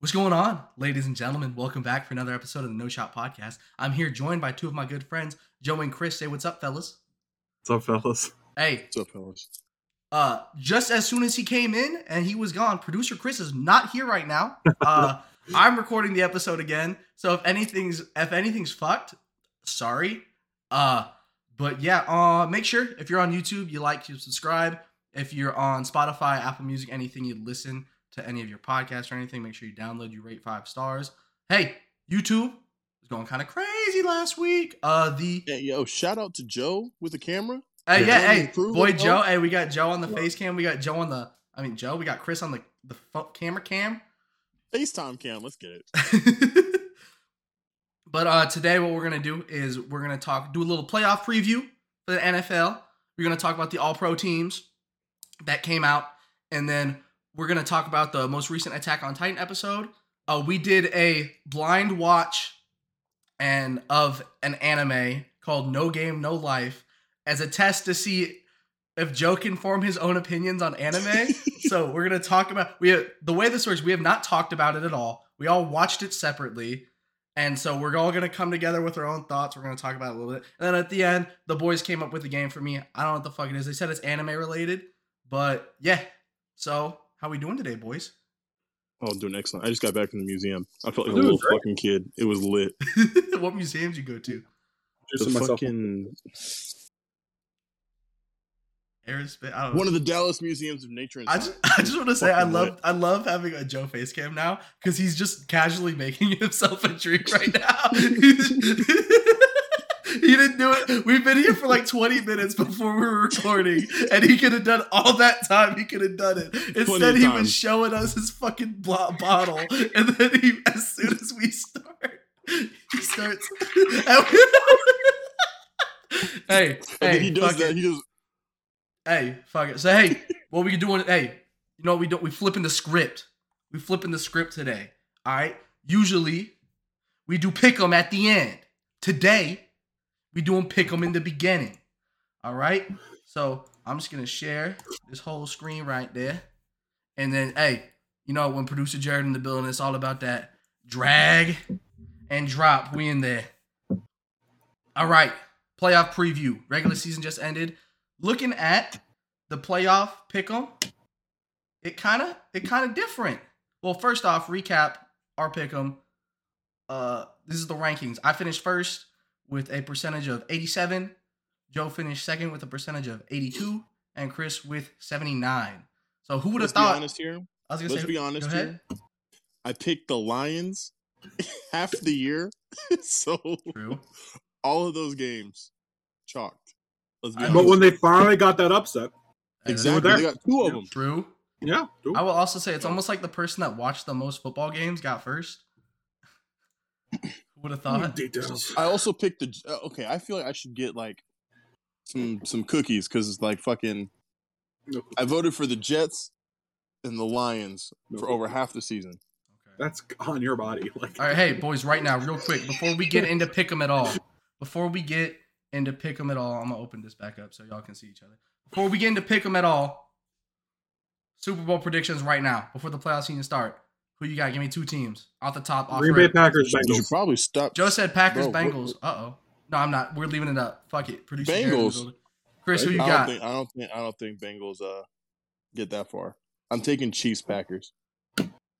What's going on, ladies and gentlemen? Welcome back for another episode of the No Shot Podcast. I'm here joined by two of my good friends, Joe and Chris. Say what's up, fellas. What's up, fellas? Hey, What's up, fellas? uh, just as soon as he came in and he was gone, producer Chris is not here right now. Uh, I'm recording the episode again, so if anything's if anything's fucked, sorry. Uh, but yeah, uh, make sure if you're on YouTube, you like, you subscribe. If you're on Spotify, Apple Music, anything you listen to any of your podcasts or anything, make sure you download, you rate five stars. Hey, YouTube was going kind of crazy last week. Uh, the Hey, yo, shout out to Joe with the camera. Hey, Yeah. yeah, hey, boy. Joe. Hey, we got Joe on the face cam. We got Joe on the. I mean, Joe. We got Chris on the the camera cam. FaceTime cam. Let's get it. but uh today, what we're gonna do is we're gonna talk, do a little playoff preview for the NFL. We're gonna talk about the All Pro teams that came out, and then we're gonna talk about the most recent Attack on Titan episode. Uh, we did a blind watch and of an anime called No Game No Life as a test to see if Joe can form his own opinions on anime. so we're gonna talk about we have, the way this works. We have not talked about it at all. We all watched it separately, and so we're all gonna come together with our own thoughts. We're gonna talk about it a little bit, and then at the end, the boys came up with the game for me. I don't know what the fuck it is. They said it's anime related, but yeah. So how we doing today, boys? Oh, doing excellent. I just got back from the museum. I felt like a little great. fucking kid. It was lit. what museums you go to? Just The fucking Aerospace. I don't know. one of the Dallas Museums of Nature and I just, I just want to say I love lit. I love having a Joe face cam now because he's just casually making himself a drink right now. he didn't do it. We've been here for like 20 minutes before we were recording, and he could have done all that time. He could have done it. Instead, he was showing us his fucking blo- bottle, and then he, as soon as we start, he starts. hey, And hey, then he does fuck that. it. He does. Hey, fuck it. So hey, what we doing? Hey, you know we don't? We flipping the script. We flipping the script today. All right. Usually, we do pick 'em at the end. Today, we doing pick 'em in the beginning. All right. So I'm just gonna share this whole screen right there, and then hey, you know when producer Jared in the building, it's all about that drag and drop. We in there. All right. Playoff preview. Regular season just ended looking at the playoff pick'em, it kind of it kind of different. Well, first off, recap our pick'em. Uh, this is the rankings. I finished first with a percentage of 87. Joe finished second with a percentage of 82, and Chris with 79. So who would have Let's be thought? honest here. I was gonna Let's say. be go honest ahead. here. I picked the Lions half the year, so True. all of those games chalked. Let's be I- But when they finally got that upset, exactly, they got two of them. True. yeah, dude. I will also say it's almost like the person that watched the most football games got first. Who would have thought? details. I also picked the. uh, Okay, I feel like I should get like some some cookies because it's like fucking. No, I voted for the Jets and the Lions for over half the season. Okay. That's on your body. Like, All right, hey boys, right now, real quick, before we get into pick 'em at all, before we get into pick 'em at all, I'm gonna open this back up so y'all can see each other. Before we get into pick 'em at all, Super Bowl predictions right now before the playoff season start. Who you got? Give me two teams off the top. Off Green Bay rip. Packers, You should probably stop. Joe said Packers, Bro, Bengals. Uh oh. No, I'm not. We're leaving it up. Fuck it. Producer Jared Bengals. building. Chris, who I you don't got? think. I don't think. I don't think Bengals uh get that far. I'm taking Chiefs Packers.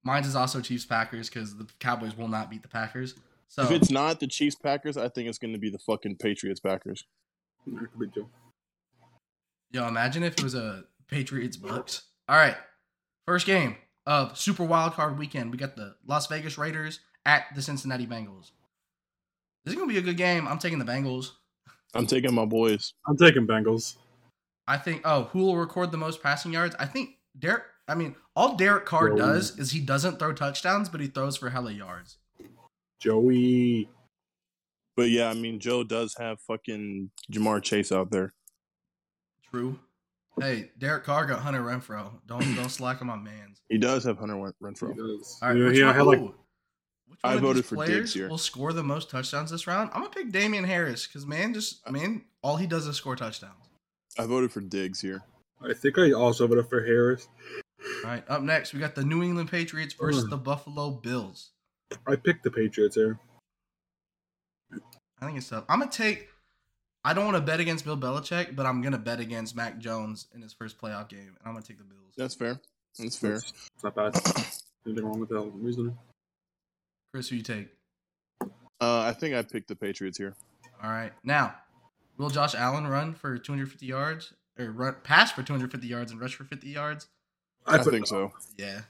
Mine's is also Chiefs Packers because the Cowboys will not beat the Packers. So If it's not the Chiefs Packers, I think it's going to be the fucking Patriots Packers. Big deal. Yo, imagine if it was a Patriots Bucks. All right. First game of Super Wild Card weekend. We got the Las Vegas Raiders at the Cincinnati Bengals. This is gonna be a good game. I'm taking the Bengals. I'm taking my boys. I'm taking Bengals. I think oh, who will record the most passing yards? I think Derek I mean, all Derek Carr Yo. does is he doesn't throw touchdowns, but he throws for hella yards. Joey. But yeah, I mean, Joe does have fucking Ja'Marr Chase out there. True. Hey, Derek Carr got Hunter Renfrow. Don't don't slack on my man's. He does have Hunter Ren- He Renfrow. does. All right, You know, which he one, had like which I one of voted for Diggs players here. will score the most touchdowns this round? I'm gonna pick Damien Harris because man, just I mean, all he does is score touchdowns. I voted for Diggs here. I think I also voted for Harris. All right, up next we got the New England Patriots versus the Buffalo Bills. I picked the Patriots here. I think it's tough. I'm gonna take. I don't want to bet against Bill Belichick, but I'm gonna bet against Mac Jones in his first playoff game, and I'm gonna take the Bills. That's fair. That's fair. It's not bad. Anything wrong with that reasoning? Chris, who you take? Uh, I think I picked the Patriots here. All right, now will Josh Allen run for 250 yards or run pass for 250 yards and rush for 50 yards? I, put- think so. Yeah,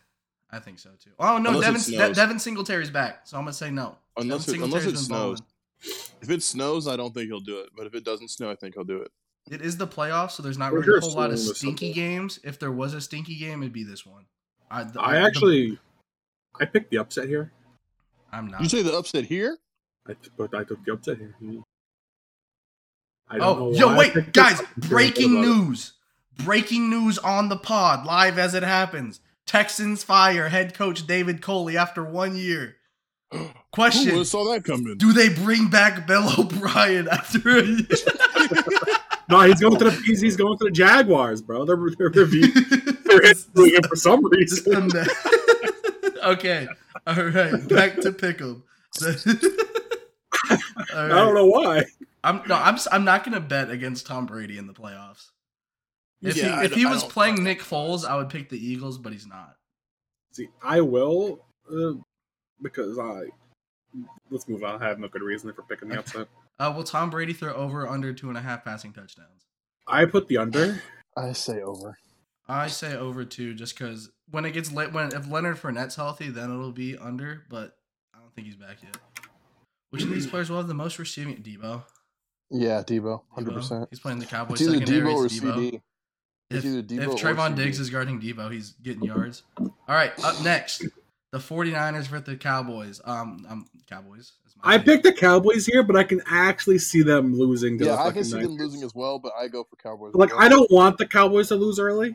I think so too. Oh no, Unless Devin. De- Devin Singletary's back, so I'm gonna say no. Unless Devin it, unless it Singletary's been snows. balling. If it snows, I don't think he'll do it. But if it doesn't snow, I think he'll do it. It is the playoffs, so there's not really a whole lot of stinky games. If there was a stinky game, it'd be this one. I, the- I the- actually, I picked the upset here. I'm not. You say the upset here? I t- but I took the upset here. Hmm. I don't oh, know Oh, yo, why I wait, guys! it. I'm curious Breaking about it. news! Breaking news on the pod, live as it happens. Texans fire head coach David Culley after one year. Who would Question: have saw that coming? Do they bring back Bill O'Brien after a year? No, he's going to the he's, he's going to the Jaguars, bro. They're they're, review, they're interviewing him for some reason. okay, all right, back to pick 'em. All I don't know why. I'm no, I'm s- I'm not gonna bet against Tom Brady in the playoffs. If Yeah, he if he was playing Nick that Foles, I would pick the Eagles, but he's not. See, I will uh, because I. Let's move on. I have no good reason for picking the upset. Uh, will Tom Brady throw over or under two and a half passing touchdowns? I put the under. I say over. I say over two, just because when it gets late, when if Leonard Fournette's healthy, then it'll be under. But I don't think he's back yet. Which of these players will have the most receiving? Deebo. Yeah, Deebo, Deebo. hundred percent. He's playing the Cowboys It's either secondary. Deebo or Deebo. CD. If, It's either Deebo if or Trevon CD. Diggs is guarding Deebo, he's getting yards. All right, up next, the 49ers versus the Cowboys. Um, um Cowboys. is my I team. picked the Cowboys here, but I can actually see them losing. To Yeah, the I can fucking see them losing as well, but I go for Cowboys. Like, well. I don't want the Cowboys to lose early. Yeah.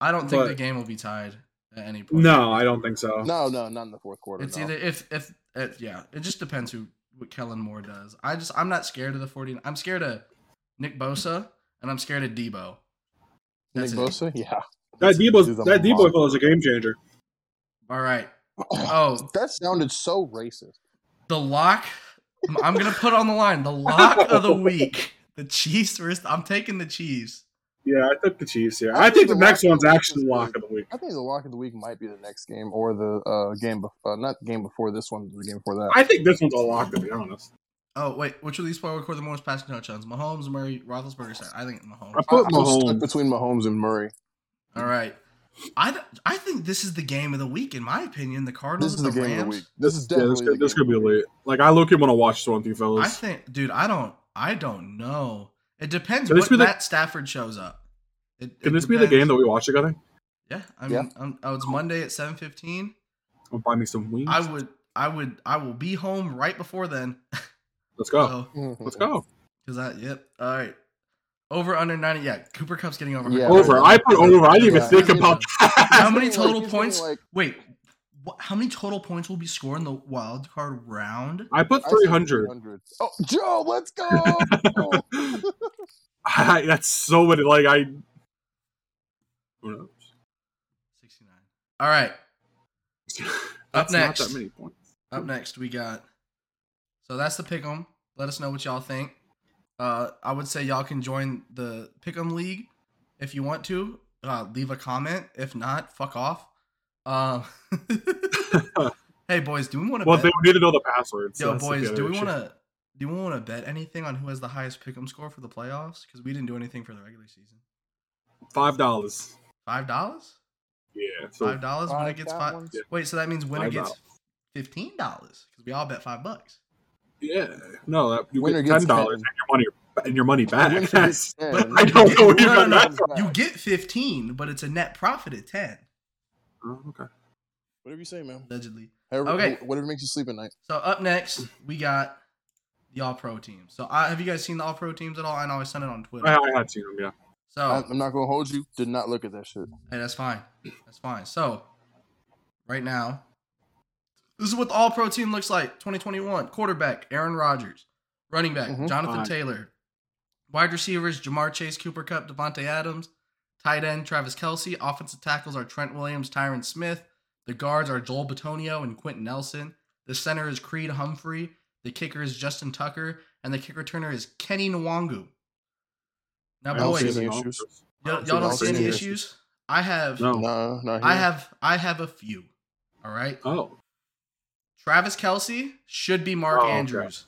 I don't think But- the game will be tied at any point. No, I don't think so. No, no, not in the fourth quarter. It's no. either if if it, yeah, it just depends who what Kellen Moore does. I just I'm not scared of the 49. I'm scared of Nick Bosa and I'm scared of Deebo. Nick That's it. Bosa. Yeah. That Deebo, He's a that Deebo monster. fellow is a game changer. All right. Oh, that sounded so racist. the lock. I'm gonna put on the line the lock of the week. The Chiefs versus. I'm taking the Chiefs. Yeah, I took the Chiefs here. I I, think think the the next one's actually the lock of the week. I think the lock of the week might be the next game or the uh, game, bef- uh, not the game before this one, the game before that. I think this one's a lock, to be honest. Oh wait, which of these players record the most passing touchdowns? Mahomes, Murray, Roethlisberger. Sack? I think Mahomes. I put I- I'm Mahomes. between Mahomes and Murray. All right. I, th- I think this is the game of the week, in my opinion. The Cardinals This is the the game Rams. of the week. This is Yeah, definitely this could, this could be of the week. late. Like, I look at want to watch this one, with you I think, dude, I don't, I don't know. It depends Can this what the- Matt Stafford shows up. It, Can it this be the game that we watch together? Yeah, I Yeah. mean, um, oh, it's Monday at seven fifteen. I'll buy me some wings. I would, I would, I will be home right before then. Let's go. So, Mhm. Let's go. cause that, yep. All right. Over under ninety. Yeah, Cooper Kupp's getting over. Yeah. Over. I put over. I didn't even Yeah. think about that. How many total like- points? like- Wait, what, how many total points will be scored in the wild card round? I put I 300. 300. Oh, Joe, let's go. I, that's so many. Like, I. Who knows? Sixty nine. All right. That's next. not that many points. Up next, we got. So that's the pick'em. Let us know what y'all think. Uh, I would say y'all can join the pick'em league if you want to. Uh, leave a comment. If not, fuck off. Uh, hey boys, do we want to Well, bet? they need to know the passwords. so Yo, that's boys, do we want to? Do we want to bet anything on who has the highest pick'em score for the playoffs? Because we didn't do anything for the regular season. Five dollars. Five dollars. Yeah. So Five dollars. When it gets five. ones? Wait, so that means winner Five gets fifteen dollars because we all bet five bucks. Yeah. No, that you Winner get ten dollars 10. and your money and your money back. Winner gets 10. But I don't know where you No, got no, that no. from. You get 15, but it's a net profit at 10, Oh, okay. Whatever you say, man. allegedly. However, Okay. Whatever makes you sleep at night. So up next, we got the All Pro team. So I, have you guys seen the All Pro teams at all? I know I sent it on Twitter. I, I had seen them. Yeah. So I'm not gonna hold you. Did not look at that shit. hey, that's fine. That's fine. So right now, this is what the All Pro team looks like. 2021 quarterback Aaron Rodgers, running back Mhm. Jonathan Fine. Taylor, wide receivers Ja'Marr Chase, Cooper Kupp, Davante Adams, Tight end Travis Kelce. Offensive tackles are Trent Williams, Tyron Smith. The guards are Joel Bitonio and Quenton Nelson. The center is Creed Humphrey. The kicker is Justin Tucker, and the kick returner is Kene Nwangwu. Now, I don't see boys, any issues. wrong. y'all, don't y'all don't see see any issues. issues. I have, No. No, not here. I have, I have a few. All right. Oh, Travis Kelce should be Mark Oh, okay. Andrews.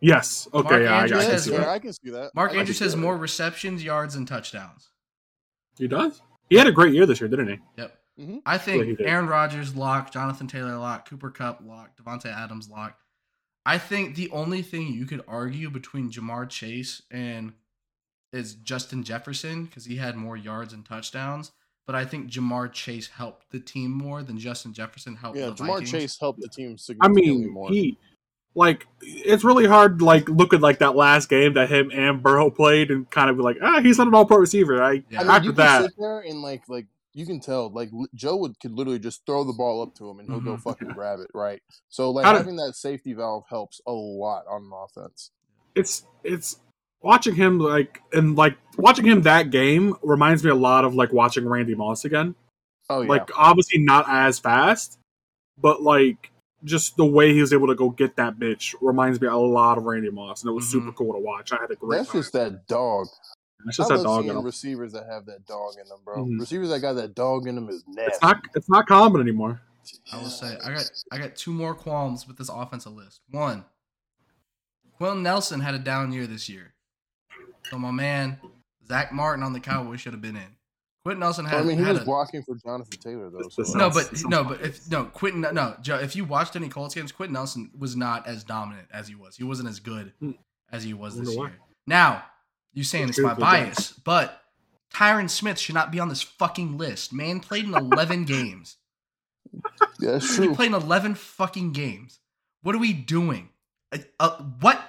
yes. Okay, Mark yeah, I, I Andrews can has see that. I can see that. Mark I Andrews has that. more receptions, yards, and touchdowns. He does. He had a great year this year, didn't he? Yep. Mhm. I think did. Aaron Rodgers lock, Jonathan Taylor lock, Cooper Kupp lock, Davante Adams lock. I think the only thing you could argue between Ja'Marr Chase and is Justin Jefferson because he had more yards and touchdowns. But I think Ja'Marr Chase helped the team more than Justin Jefferson helped Yeah, the Ja'Marr Vikings. Chase helped the team significantly I mean, more. he like it's really hard. Like looking like that last game that him and Burrow played, and kind of be like, ah, he's not an all pro receiver. I Yeah. I mean, after you that, can sit there and like like you can tell like Joe would could literally just throw the ball up to him and he'll go Mhm. fucking grab it, right? So like How did- having that safety valve helps a lot on an offense. it's it's watching him like and like watching him that game reminds me a lot of like watching Randy Moss again. Oh yeah, Like obviously not as fast, but like just the way he was able to go get that bitch reminds me a lot of Randy Moss, and it was Mhm. super cool to watch. I had a great. that's time. just that dog. It's just I that love dog. in seeing receivers that have that dog in them, bro. Mhm. Receivers that got that dog in them is nasty. It's not. It's not common anymore. I will say I got I got two more qualms with this offensive list. One, Quenton Nelson had a down year this year. So my man, Zach Martin on the Cowboys should have been in. Quenton Nelson had, I mean, he was a, blocking for Jonathan Taylor though. This- this So. no, but no, but if no Quenton, no, Joe, if you watched any Colts games, Quenton Nelson was not as dominant as he was. He wasn't as good Hmm. as he was Wonder this why. year. Now, you saying That's it's my good, good bias, but Tyron Smith should not be on this fucking list. Man played in 11 games. yeah, that's He true. played in 11 fucking games. What are we doing? Uh, uh, what?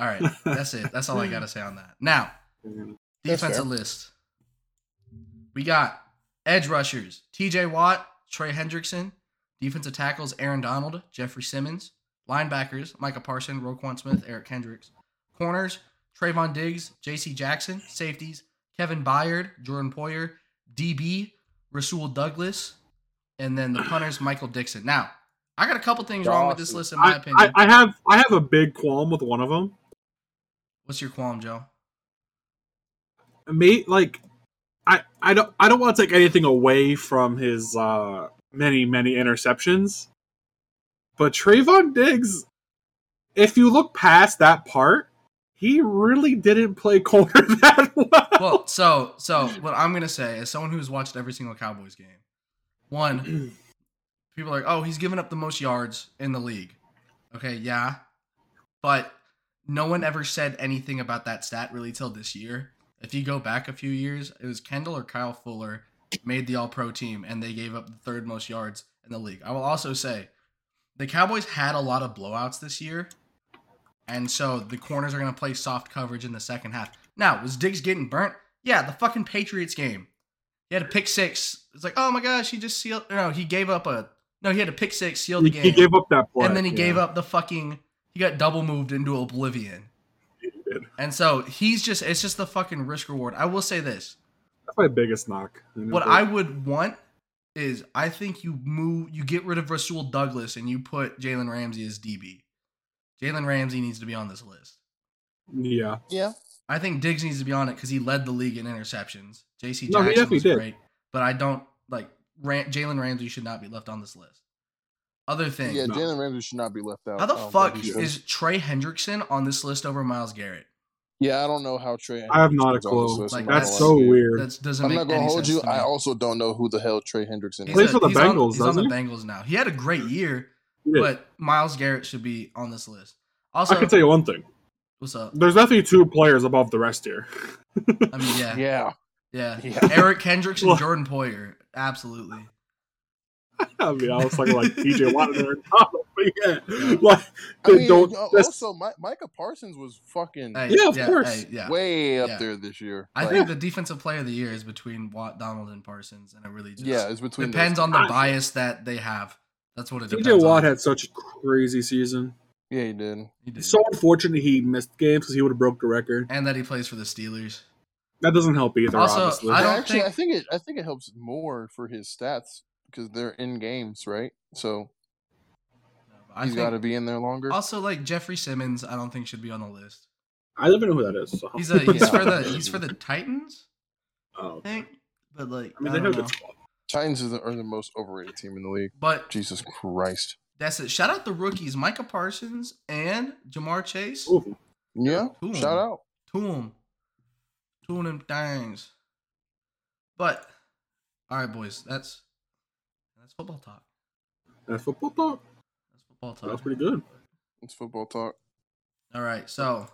All right, that's it. That's all I got to say on that. Now, defensive list. We got edge rushers TJ Watt, Trey Hendrickson. Defensive tackles Aaron Donald, Jeffrey Simmons. Linebackers Micah Parson, Roquan Smith, Eric Kendricks. Corners Trevon Diggs, JC Jackson. Safeties Kevin Byard, Jordan Poyer. DB Rasul Douglas. And then the punters Michael Dickson. Now, I got a couple things wrong with this list, in my I, opinion. I, I have. I have a big qualm with one of them. What's your qualm, Joe? me like I I don't I don't want to take anything away from his uh many many interceptions, but Trevon Diggs, if you look past that part, he really didn't play corner that well. well, so so what I'm gonna say is, someone who's watched every single Cowboys game, one, people are like, oh, he's given up the most yards in the league. Okay, yeah, but no one ever said anything about that stat really till this year. If you go back a few years, it was Kendall or Kyle Fuller made the All Pro team, and they gave up the third most yards in the league. I will also say, the Cowboys had a lot of blowouts this year, and so the corners are going to play soft coverage in the second half. Now, was Diggs getting burnt? Yeah, the fucking Patriots game. He had a pick six. It's like, oh my gosh, he just sealed. No, he gave up a. No, he had a pick six, sealed the he, game, he gave up that play, and then he yeah. gave up the fucking. He got double moved into oblivion, He did. and so he's just. It's just the fucking risk reward. I will say this: That's my biggest knock. you know, what but- I would want is I think you move, you get rid of Rasul Douglas, and you put Jalen Ramsey as DB. Jalen Ramsey needs to be on this list. yeah Yeah, I think Diggs needs to be on it because he led the league in interceptions. J.C. No, he Jackson definitely was did. great, but I don't like Ram- Jalen Ramsey should not be left on this list. Other thing, yeah. No. Jalen Ramsey should not be left out. how the fuck think he should. is Trey Hendrickson on this list over Myles Garrett? Yeah, I don't know how Trey. I have not a Hendrickson's clue. list, Like, That's so lie to you. weird. That doesn't I'm make not gonna any hold you. to. I also don't know who the hell Trey Hendrickson He's is. Plays for the he's on- Bengals, he's on the doesn't Bengals now. He had a great year, He but Myles Garrett should be on this list. Also, I can tell you one thing. what's up? There's definitely two players above the rest here. I mean, yeah, yeah. Yeah, Yeah. Eric Kendricks and Jordan Poyer, absolutely. I mean, I was talking like DJ Watt and Aaron Donald, but yeah, like I mean, don't. that's- also Mi- Micah Parsons was fucking Hey, Yeah, of course. hey, yeah. way up Yeah. there this year. I Like, think the defensive player of the year is between Watt, Donald, and Parsons, and it really just yeah, it's between depends those on the I- bias that they have. That's what it depends TJ Watt on. had such a crazy season. Yeah, he did. He did. It's so unfortunate he missed games because he would have broke the record. and that he plays for the Steelers. That doesn't help either. Also, obviously. I don't actually, think- I think it. I think it helps more for his stats because they're in games, right? So I he's think got to be in there longer. also like Jeffrey Simmons. I don't think should be on the list. I don't even know who that is. So. He's a, he's for the he's for the Titans, oh, I think. But like, I mean, I they don't have know. good. Titans are the, are the most overrated team in the league. But Jesus Christ. that's it. Shout out the rookies, Micah Parsons and Ja'Marr Chase. Ooh, Yeah. Cool. Shout out. To them, to them things. But all right, boys. That's that's football talk. that's football talk. That's football talk. That's pretty good. It's football talk. All right, so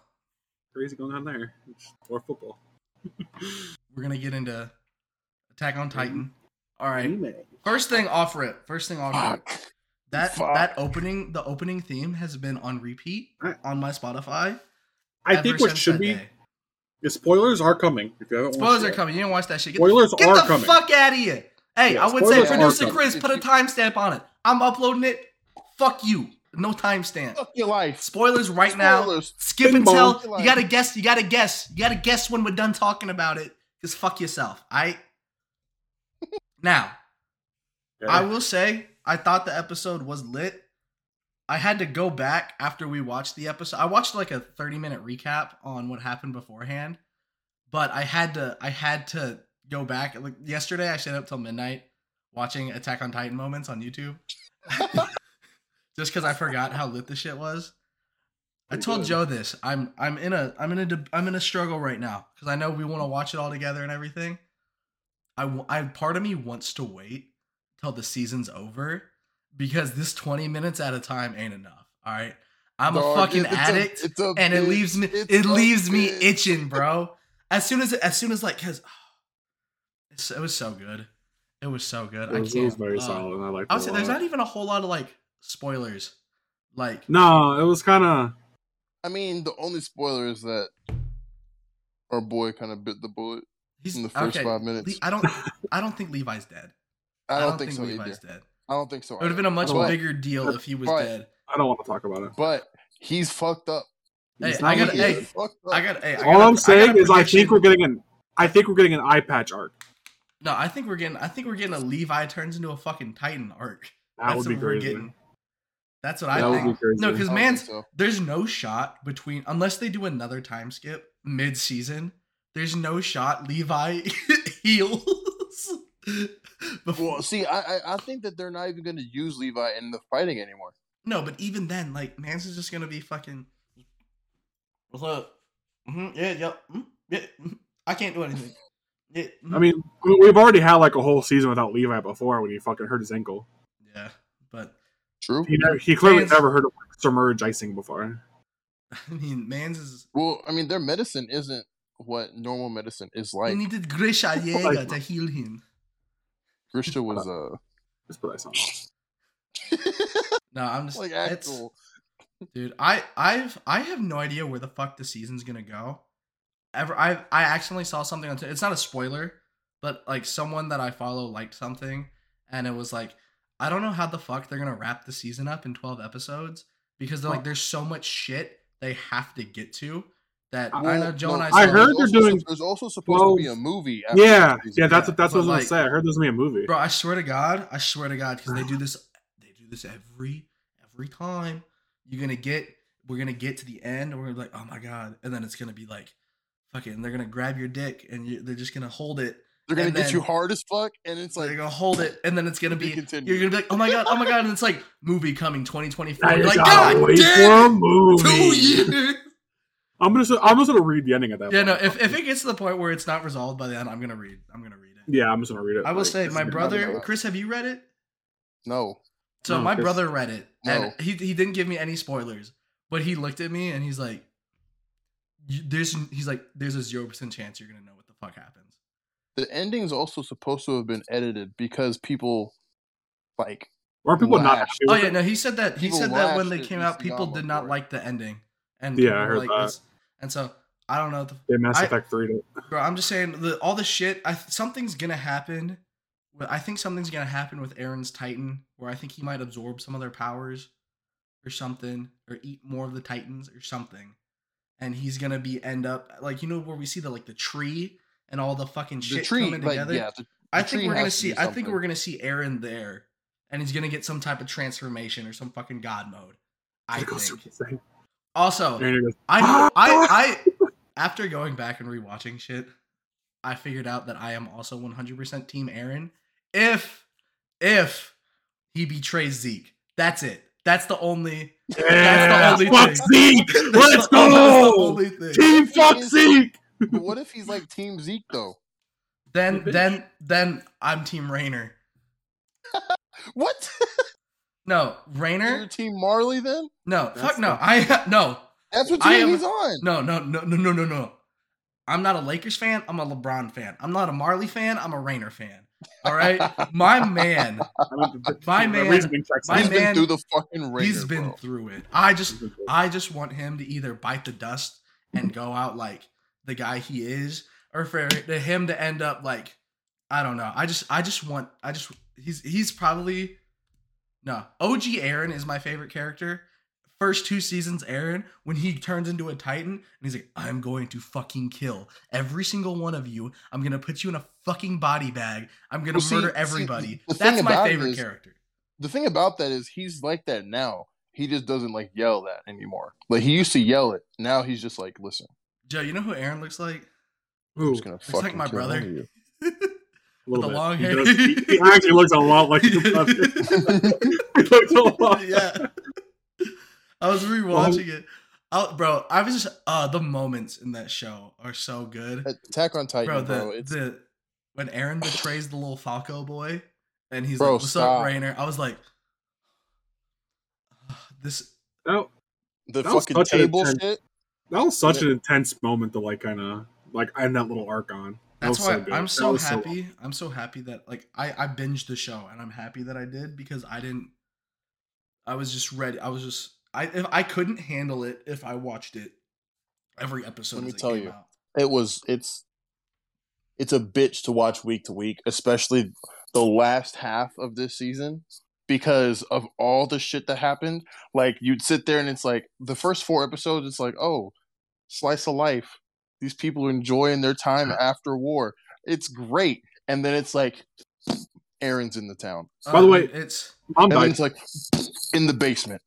Crazy going on there. It's more football. we're gonna get into Attack on Titan. Mm-hmm. All right. Anime. First thing off rip. First thing off rip. That Fuck. that opening the opening theme has been on repeat on my Spotify. I think what should that be the spoilers are coming. If you haven't Spoilers are coming. You didn't watch that shit. Get Spoilers the, get are the coming. fuck out of here. Hey, Yeah, I would say producer. Chris, put a timestamp on it. I'm uploading it. Fuck you. No timestamp. Fuck your life. Spoilers right now. Spoilers. Skip Bing until bong. you gotta guess. You gotta guess. You gotta guess when we're done talking about it. Just fuck yourself. I. now, Okay. I will say I thought the episode was lit. I had to go back after we watched the episode. I watched like a 30 minute recap on what happened beforehand, but I had to I had to go back. Like yesterday, I stayed up till midnight watching Attack on Titan moments on YouTube, just because I forgot how lit the shit was. I told. Joe this. I'm I'm in a I'm in a I'm in a struggle right now because I know we want to watch it all together and everything. I w- I part of me wants to wait till the season's over because this 20 minutes at a time ain't enough. All right, I'm Dog, a fucking a- addict, it's a and it leaves me it a leaves me itching, bro. As soon as as soon as like because it's, it was so good, it was so good. It I was, can't. it was very uh, solid, and I like. I it. would a say there's not even a whole lot of like spoilers. Like No, it was kind of. I mean, the only spoiler is that our boy kind of bit the bullet. he's in the first okay, five minutes. Le- I don't I don't think Levi's dead. I don't, think, so Levi's either. dead. I don't think so. It would have been a much But- bigger deal if he was but- dead. I don't want to talk about it. But he's fucked up. Hey, I gotta- He like- hey, is. I got. Hey, I All got a- I'm saying got a is, I think we're getting an. I think we're getting an eye patch arc. No, I think we're getting. I think we're getting a Levi turns into a fucking Titan arc. That That's would be what we're crazy. getting. That's what I That would think. be crazy. No, because I don't man's think so. there's no shot between unless they do another time skip mid season. There's no shot Levi heals. Before, Well, see, I, I I think that they're not even going to use Levi in the fighting anymore. no, but even then, like Mans is just gonna be fucking. What's up? hmm yeah, yep. mhm, yeah, mhm, I can't do anything. Yeah. I mean, we- we've already had like a whole season without Levi before when he fucking hurt his ankle. yeah, but True. He never, he clearly Man's- never heard of like, submerge icing before. I mean, Mans is. Well, I mean, their medicine isn't what normal medicine is He like. needed Grisha Yeager to heal him. Grisha was uh Just put ice on. No, I'm just like actual. dude. I I've I have no idea where the fuck the season's gonna go. Ever I I accidentally saw something on. T- It's not a spoiler, but like someone that I follow liked something, and it was like I don't know how the fuck they're gonna wrap the season up in twelve episodes because they're like there's so much shit they have to get to that I know Well, Joe and I. I heard they're doing There's also supposed to be a movie. after Yeah, season. yeah, that's Yeah, what that's what I was but, gonna say. I heard there's gonna be a movie. Bro, I swear to God, I swear to God, because they do this, they do this every every time. You're gonna get, we're gonna get to the end, and we're gonna be like, oh my God, and then it's gonna be like, fucking, they're gonna grab your dick, and you, they're just gonna hold it. They're gonna and get you hard as fuck, and it's like they're gonna hold it, and then it's gonna be be, continued. you're gonna be like, oh my God, oh my God, and it's like movie coming 2024. I You're just like, gotta God wait damn, for a two movie. years. I'm gonna I'm just gonna read the ending of that. Yeah, no, if, if it gets to the point where it's not resolved by the end, I'm gonna read. I'm gonna read it. yeah, I'm just gonna read it. I will like, say, my brother. Chris, have you read it? no. So No, my Chris- brother read it, No. and he he didn't give me any spoilers, but he looked at me and he's like, "You- "There's," he's like, "There's a zero percent chance you're gonna know what the fuck happens." The ending's also supposed to have been edited because people like Are people not? Oh yeah, it? no, he said that he People said that when they came out, people did not for it. like the ending, and Yeah, I were heard like that. this, and so I don't know. What the, Yeah, Mass I- Effect three. bro, I'm just saying the, all the shit. I something's gonna happen. I think something's gonna happen with Eren's Titan, where I think he might absorb some of their powers, or something, or eat more of the Titans, or something, and he's gonna be end up like you know where we see the like the tree, and all the fucking The shit tree, coming like, together. yeah, the, I the think we're gonna to see. I think we're gonna see Eren there, and he's gonna get some type of transformation or some fucking god mode. I It goes think. Also, goes, I know, I I after going back and rewatching shit, I figured out that I am also 100% team Eren if if he betrays Zeke. That's it. That's the only Yeah, fuck. Zeke. Let's the- that's the go. Team fuck Zeke. What if he's like Team Zeke though? Then then then I'm team Reiner. What? No, You're Team Marley then? No, That's fuck no. the- I no. That's what team am- he's on. No, no, no, no, no, no, no. I'm not a Lakers fan. I'm a LeBron fan. I'm not a Marley fan. I'm a Reiner fan. All right, my man. My man- my he's man- through the fucking ringer, He's been bro. through it. I just, I just want him to either bite the dust and go out like the guy he is, or for him to end up like, I don't know. I just, I just want, I just, he's, he's probably, no. OG Eren is my favorite character. First two seasons, Eren, when he turns into a Titan and he's like, I'm going to fucking kill every single one of you. I'm gonna put you in a fucking body bag. I'm gonna Well, murder see, everybody. the thing That's my favorite is- character. The thing about that is he's like that now. He just doesn't like yell that anymore. Like he used to yell it. Now he's just like, listen, Joe, you know who Eren looks like? I'm just gonna Looks fucking like my kill brother. all of you. a little the bit. long He hair. does- He, he actually looks a lot like your brother. he looks a lot. yeah. I was rewatching it. Oh, bro, I was just uh the moments in that show are so good. Attack on Titan, Bro, bro. the it's the when Eren betrays the little Falco boy and he's Bro, like, What's stop. up, Reiner? I was like this That, the that was fucking such an table intense- shit. that was such an intense moment to like kind of like end that little arc on. That's was why so. I'm so was so happy. I'm so happy that like I I binged the show and I'm happy that I did because I didn't I was just ready. I was just I if I couldn't handle it if I watched it every episode Let me tell you. out. It was it's it's a bitch to watch week to week, especially the last half of this season because of all the shit that happened. Like you'd sit there and it's like the first four episodes, it's like, oh, slice of life. These people are enjoying their time after war. It's great. And then it's like Eren's in the town. By the Uh, way- it's I'm And then it's like in the basement.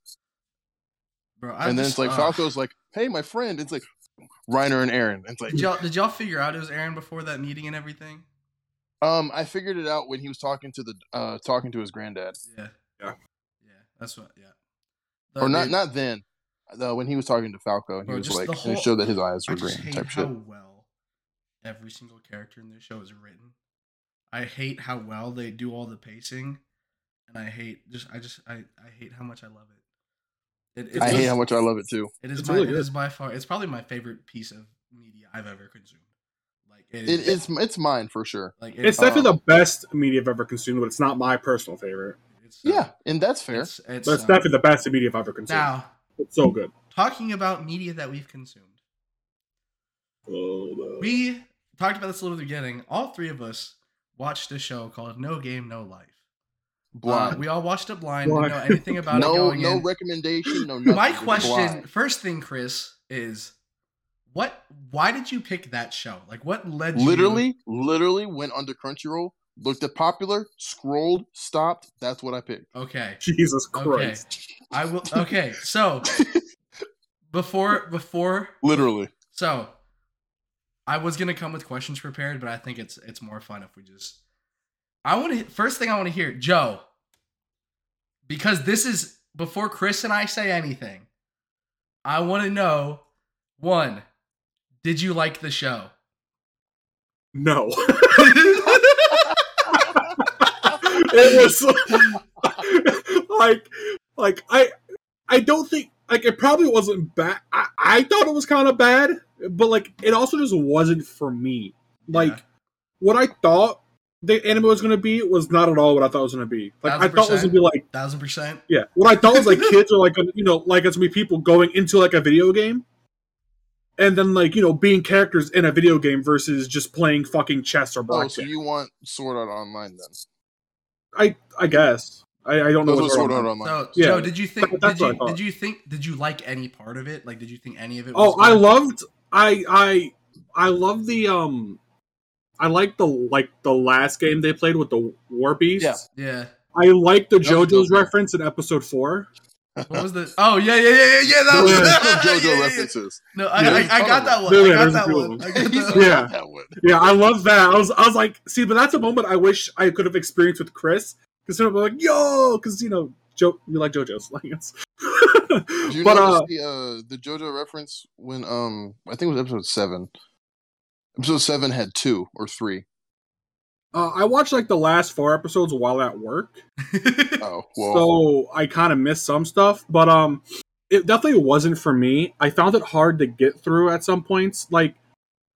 Bro. I and then it's like uh, Falco's like, hey, my friend. It's like Reiner and Eren. It's like Did y'all did y'all figure out it was Eren before that meeting and everything? Um, I figured it out when he was talking to the uh talking to his granddad, Yeah. Yeah. Yeah. That's what. Yeah. The- or not dude, not then, uh, when he was talking to Falco, and he Bro, was like, the and whole- it showed that his eyes I were just green hate type how shit. well every single character in this show is written. I hate how well they do all the pacing, and I hate just I just I, I hate how much I love it. It, it I is- hate how much I love it too. it is It's my really it good. is by far it's probably my favorite piece of media I've ever consumed. Like it It, is it's it's mine for sure. like It's Uh, definitely the best media I've ever consumed, but it's not my personal favorite. it's, uh, Yeah, and that's fair. It's, it's, But it's um, definitely the best media I've ever consumed. now It's so good. talking about media that we've consumed. Oh, no. We talked about this a little at the beginning. All three of us watched a show called No Game No Life. Uh, we all watched it blind. Blind. Didn't know anything about it no going no in. recommendation. No nothing. My question, first thing, Chris, is what? Why did you pick that show? Like, what led you? Literally, literally went under Crunchyroll, looked at popular, scrolled, stopped. That's what I picked. Okay, Jesus Christ. okay. I will. Okay, so before before Literally. so, I was gonna come with questions prepared, but I think it's it's more fun if we just. I want to first thing I want to hear, Joe, because this is before Chris and I say anything. I want to know one, did you like the show? No. it was like like I I don't think like it probably wasn't bad. I, I thought it was kind of bad, but like it also just wasn't for me. Like Yeah. what I thought the anime was gonna be was not at all what I thought it was gonna be. Like I thought it was gonna be like thousand percent. yeah, what I thought was like kids are like you know like it's gonna be people going into like a video game. And then, like you know, being characters in a video game versus just playing fucking chess or Oh, so you want Sword Art Online then? I I guess I, I don't know. What Sword Sword Art Art- Online. So, Yeah. Joe, did you think? That- that's Did you thought. did you think? Did you like any part of it? Like, did you think any of it? Was? Oh, Was I loved I I I love the um I like the like the last game they played with the War Beasts. Yeah. Yeah. I like the JoJo's reference in episode four. What was the? Oh yeah, yeah, yeah, yeah, yeah. That was Yeah. JoJo yeah, yeah, yeah. references. No, I, Yeah, I, there's I a got that one. them. I Yeah, got that few one. I got that one. Yeah. that one. Yeah, I love that. I was I was like, see, but that's a moment I wish I could have experienced with Chris. Because I'm like, yo, because you know, Jo, you like JoJo's, like it's. Did you but uh, the uh, the JoJo reference when um I think it was episode seven. Episode seven had two or three. uh, I watched like the last four episodes while at work, Oh well, so I kind of missed some stuff. But um, it definitely wasn't for me. I found it hard to get through at some points. Like,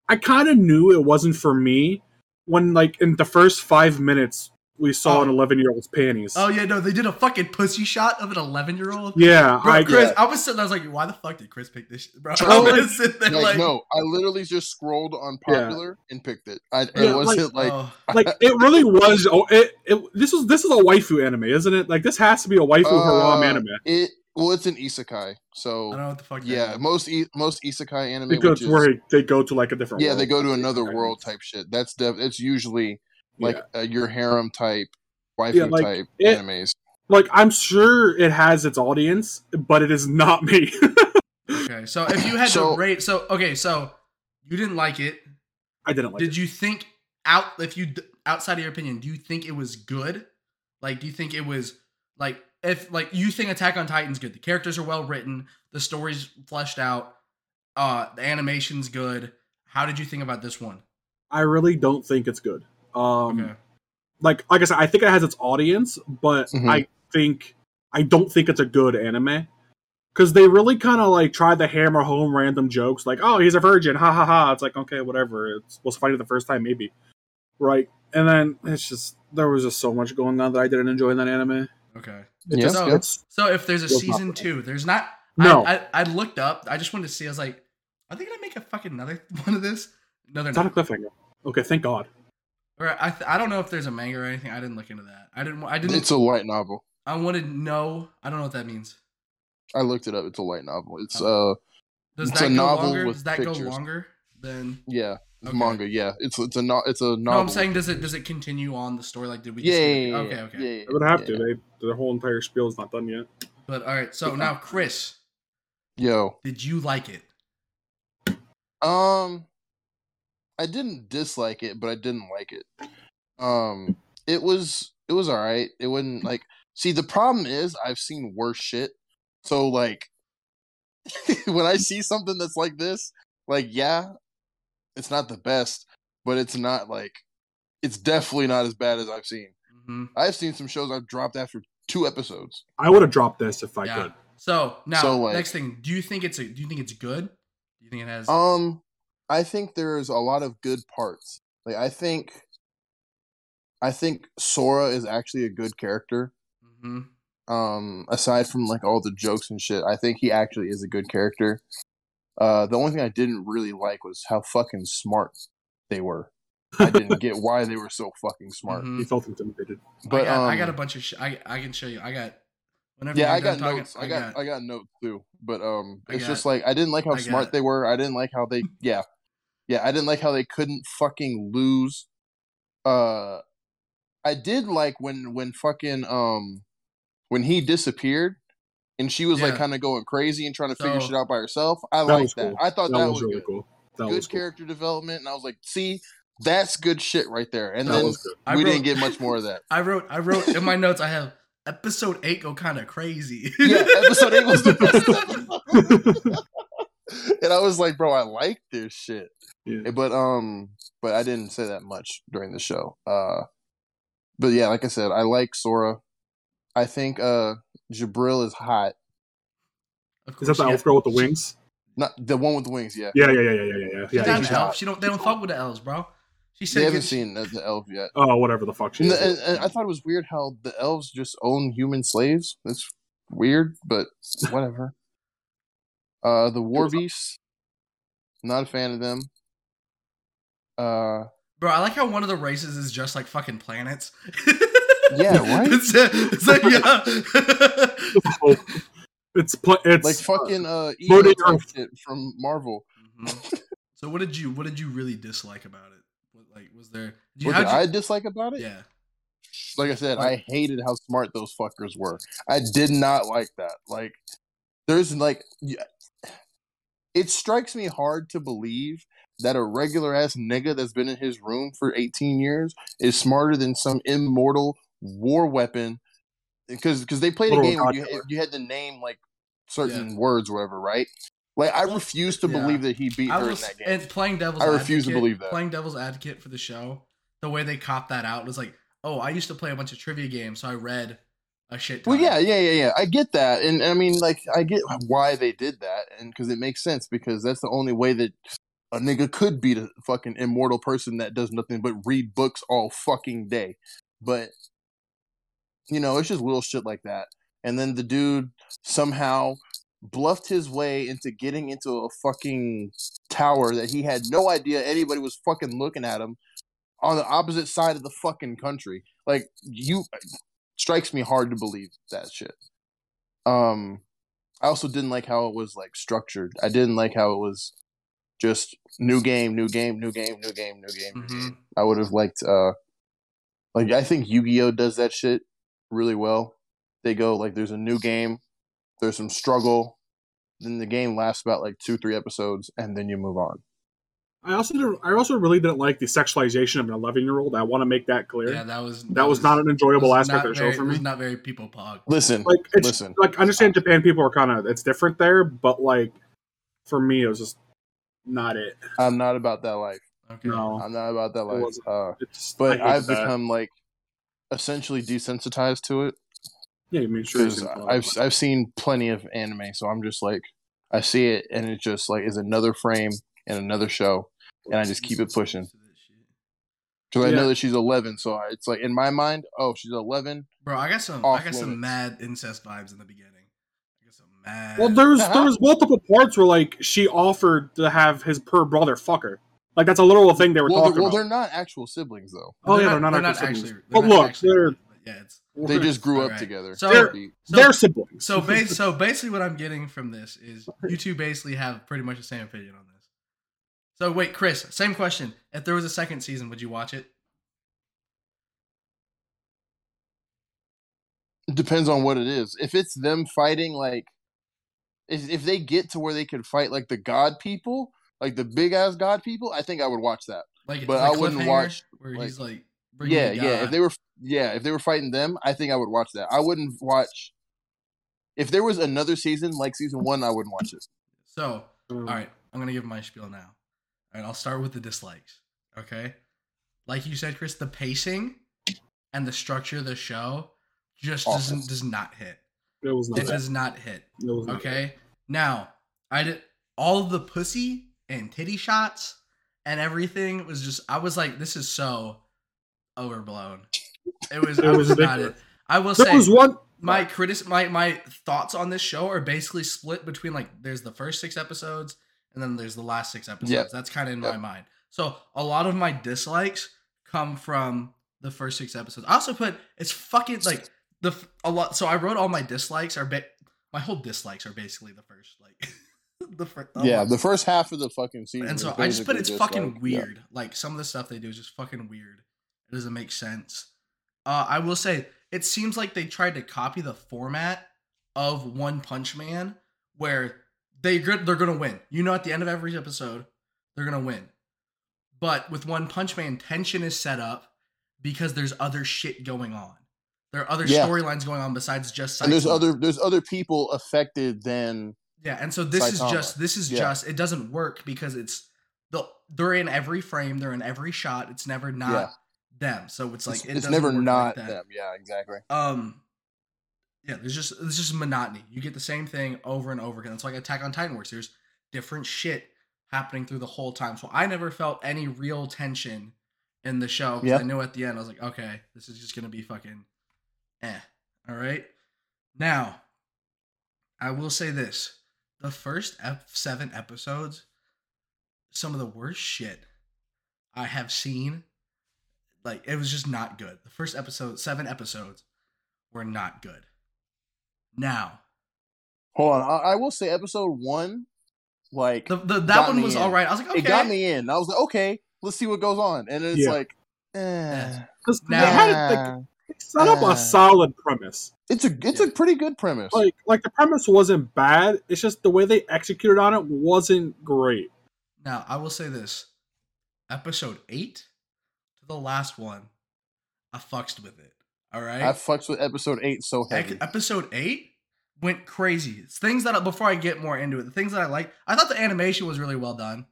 I kind of knew it wasn't for me when, like, in the first five minutes, we saw Oh. an 11 year old's panties. oh yeah, no, they did a fucking pussy shot of an 11 year old. yeah, Bro, I Chris. I was sitting. there, I was like, "Why the fuck did Chris pick this?" Shit, bro, I was sitting there like, like, no, I literally just scrolled on Yeah. popular and picked it. I Yeah, it wasn't like, oh. like it really was. Oh, it, it this was this is a waifu anime, isn't it? Like this has to be a waifu harem Uh, anime. it. Well, it's an isekai, so I don't know what the fuck. yeah, is. most e- most isekai anime, Because which where they go to like a different. yeah, world. they go to another Okay. world type shit. That's def- it's usually like Yeah. uh, your harem type, waifu Yeah, like, type it- animes. like I'm sure it has its audience, but it is not me. Okay, so if you had So- to rate, so okay, so you didn't like it. I didn't like. It. Did it. you think out if you outside of your opinion, do you think it was good? Like, do you think it was like if like you think Attack on Titan's good? The characters are well written, the story's fleshed out, uh, the animation's good. How did you think about this one? I really don't think it's good. Um, Okay, like like I said, I think it has its audience, but Mhm. I think I don't think it's a good anime because they really kind of like try to hammer home random jokes, like "Oh, he's a virgin," ha ha ha. It's like okay, whatever. It's supposed to find it the first time, maybe, right? And then it's just there was just so much going on that I didn't enjoy in that anime. okay. It Yeah, just, so- it's So if there's a Was not season two, there's not. no, I, I I looked up. I just wanted to see. I was like, are they gonna make a fucking another one of this? No, they're it's not a cliffhanger. Okay, thank God. Or I th- I don't know if there's a manga or anything. I didn't look into that. I didn't. I didn't. It's a light novel. I wanted to know. I don't know what that means. I looked it up. It's a light novel. It's Oh. uh Does It's that a go novel longer? with Does that pictures. go longer than? yeah, it's Okay. manga. Yeah, it's it's a no, it's a novel. No, I'm saying does it does it continue on the story? Like did we? yeah, Just yeah, get- yeah, yeah, okay, okay. yeah, yeah, They would have yeah. to. They their whole entire spiel is not done yet. But all right. So now, Chris, Yo, did you like it? um, I didn't dislike it, but I didn't like it. Um, it was it was all right. It wasn't like see the problem is I've seen worse shit. So like when I see something that's like this, like yeah, it's not the best, but it's not like it's definitely not as bad as I've seen. hmm I've seen some shows I've dropped after two episodes. I would have dropped this if I Yeah. could. So now, So, like- next thing, do you think it's a? Do you think it's good? Do you think it has? Um, I think there's a lot of good parts. Like I think, I think Sora is actually a good character. hmm Um, aside from like all the jokes and shit, I think he actually is a good character. Uh, the only thing I didn't really like was how fucking smart they were. I didn't get why they were so fucking smart. Mhm. He felt intimidated. But I got, I um, got a bunch of. Sh- I I can show you. I got. Whenever yeah, I got talking, notes. I got, I got notes too. But um, I it's got- just like I didn't like how I smart got- they were. I didn't like how they, yeah, yeah. I didn't like how they couldn't fucking lose. Uh, I did like when when fucking um, when he disappeared, and she was like kind of going crazy and trying to figure shit out by herself. I That like that. cool. I thought That, that, was, really good. cool. That good was cool. character development, and I was like, see, that's good shit right there. And That then was good. We wrote- didn't get much more of that. I wrote. I wrote in my notes. I have episode eight go kind of crazy. yeah, episode eight was the best episode. and I was like, bro, I like this shit. Yeah. But um, but I didn't say that much during the show. Uh, but yeah, like I said, I like Sora. I think uh, Jibril is hot. Of Is that the elf girl with the wings? Not the one with the wings. Yeah, Yeah, yeah, yeah, yeah, yeah, yeah. She's yeah, not an elf. She don't. They don't fuck with the elves, bro. She they haven't good- seen the, the elf yet. Oh, whatever the fuck she And, is. and, and I thought it was weird how the elves just own human slaves. That's weird, but whatever. Uh, the war beasts. Not a fan of them. Uh, Bro, I like how one of the races is just like fucking planets. Yeah, right? it's, it's like yeah. it's pl- it's like fucking uh, Floating Earth. shit from Marvel. Mhm. So what did you what did you really dislike about it? What, Like, was there? Do you, What did you- I dislike about it? yeah. like I said, I hated how smart those fuckers were. I did not like that. Like, there's like, y- it strikes me hard to believe that a regular ass nigga that's been in his room for 18 years is smarter than some immortal war weapon. Because because they played a game where you, you had to name like certain words or whatever, right? Like I refuse to Yeah. believe that he beat I her in that game. and playing devil's. I refuse to believe that. Playing devil's advocate for the show, the way they copped that out was like, oh, I used to play a bunch of trivia games, so I read a shit. Well, yeah, yeah, yeah, yeah. I get that, and I mean, like, I get why they did that, and because it makes sense because that's the only way that a nigga could be a fucking immortal person that does nothing but read books all fucking day. But you know, it's just little shit like that. And then the dude somehow bluffed his way into getting into a fucking tower that he had no idea anybody was fucking looking at him on the opposite side of the fucking country. Like you strikes me hard to believe that shit. Um I also didn't like how it was like structured. I didn't like how it was just new game, new game, new game, new game, new game. new Mhm. I would have liked uh like I think Yu-Gi-Oh does that shit really well. They go like there's a new game, there's some struggle, then the game lasts about like 2-3 episodes and then you move on. I also didn't, I also really didn't like the sexualization of an 11 year old. I want to make that clear. Yeah, that was that was not an enjoyable aspect of the show very- for it me. Was not very people pog. Listen, Like it's listen. like I understand Japan people are kind of it's different there, but like for me it was just not it. I'm not about that life. Okay. No, I'm not about that life. Uh but I hated I've that. become like essentially desensitized to it yeah. I mean, sure, because I've I've seen plenty of anime, so I'm just like I see it and it just like is another frame and another show, and I just keep it pushing because I know that she's 11. So it's like in my mind, oh, she's 11. Bro, I got some. I got some mad incest vibes in the beginning. I got some mad. well, there was uh-huh. there was multiple parts where like she offered to have his per brother fuck her. Like that's a literal thing they were Well, talking they're, well, about. they're not actual siblings though. oh yeah, they're not, actual actually. siblings. they're But not look, actually- they're yeah, it's They just grew up Alright. together. So- They're- so, they're siblings. so base so basically what I'm getting from this is you two basically have pretty much the same opinion on this. So wait, Chris, same question. If there was a second season, would you watch it? It depends on what it is. If it's them fighting like, if, if they get to where they can fight like the god people, like the big ass god people, I think I would watch that. Like, But like I wouldn't watch, where like- he's like, bringing Yeah, yeah. If they were, yeah, if they were fighting them, I think I would watch that. I wouldn't watch. If there was another season like season one, I wouldn't watch it. So Um, All right, I'm gonna give my spiel now. All right, I'll start with the dislikes. Okay, like you said, Chris, the pacing and the structure of the show just Awful. doesn't does not hit. It was not. It bad. does not hit. It was not Okay, now I did all of the pussy and titty shots and everything was just. I was like, this is so overblown. It was. It I was was not it. I will bad. There say was one. my critic my my thoughts on this show are basically split between like there's the first six episodes and then there's the last six episodes. Yep. That's kind of in my mind. So a lot of my dislikes come from the first six episodes. I also put it's fucking like the a lot. So I wrote all my dislikes are ba- my whole dislikes are basically the first like the first. yeah, the first half of the fucking season. and so I just put basically it's just fucking like- yeah. weird. Like some of the stuff they do is just fucking weird. It doesn't make sense. Uh, I will say it seems like they tried to copy the format of One Punch Man, where they they're gonna win. You know, at the end of every episode, they're gonna win. But with One Punch Man, tension is set up because there's other shit going on. There are other Yeah. storylines going on besides just. And there's other there's other people affected than Yeah, and so this is just this is Yeah. just it doesn't work because it's the they're in every frame, they're in every shot. It's never not Yeah. them. So it's like it's, it it's never like not that. them. Yeah, exactly. Um yeah, there's just it's just monotony. You get the same thing over and over again. It's like Attack on Titan works. There's different shit happening through the whole time. So I never felt any real tension in the show because I knew at the end I was like, okay, this is just gonna be fucking eh. All right. Now, I will say this: the first ep- seven episodes, some of the worst shit I have seen. Like it was just not good. The first episode, seven episodes, were not good. Now, Hold on, I, I will say episode one, like the, the that one was in. all right. I was like, okay, it got me in. I was like, okay, let's see what goes on, and it's Yeah. like, eh, 'Cause they Now- had like they set up Uh, a solid premise. it's a it's a pretty good premise. Like like the premise wasn't bad. It's just the way they executed on it wasn't great. Now, I will say this. Episode 8 to the last one, I fucked with it. All right? I fucked with episode eight so heavy. Ec- episode 8 went crazy. It's things that, I- before I get more into it, the things that I like, I thought the animation was really well done.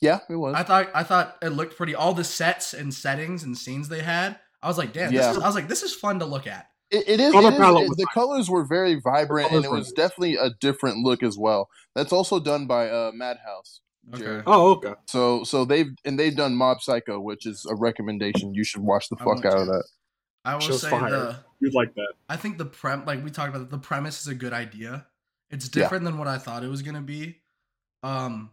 yeah, it was. I thought I thought it looked pretty. All the sets and settings and scenes they had, I was like, damn, Yeah. this is, I was like, this is fun to look at. It, it is. Color it is- it- the fine. colors were very vibrant, colors and it was nice. definitely a different look as well. That's also done by uh, Madhouse. Okay. Oh, okay. So, so they've and they've done Mob Psycho, which is a recommendation. You should watch the I fuck out to. of that. I will Show's say fire. the You'd like that. I think the prem like we talked about the premise is a good idea. It's Yeah. different than what I thought it was gonna be. Um,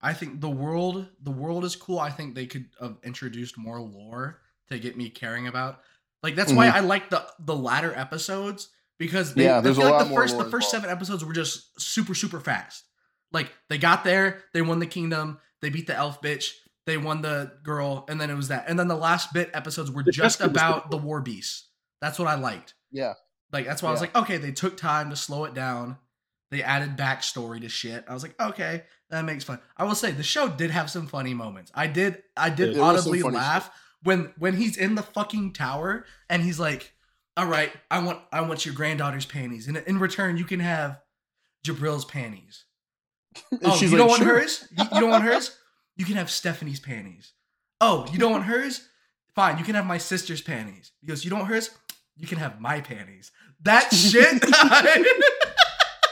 I think the world the world is cool. I think they could have introduced more lore to get me caring about. Like that's why I like the the latter episodes because they, Mm-hmm. Yeah, I there's a feel like lot the more first the first seven episodes were just super super fast. Like they got there, they won the kingdom, they beat the elf bitch, they won the girl, and then it was that. And then the last bit episodes were The just about the war beasts. That's what I liked. Yeah, Like that's why I was like, okay, they took time to slow it down. They added backstory to shit. I was like, okay, that makes fun. I will say the show did have some funny moments. I did I did audibly laugh when when he's in the fucking tower and he's like, all right, I want I want your granddaughter's panties. And in return, you can have Jibril's panties. Oh, she's you like, don't want "Sure." hers? You, you don't want hers? You can have Stephanie's panties. Oh, you don't want hers? Fine, you can have my sister's panties. He goes, you don't want hers? You can have my panties. That shit.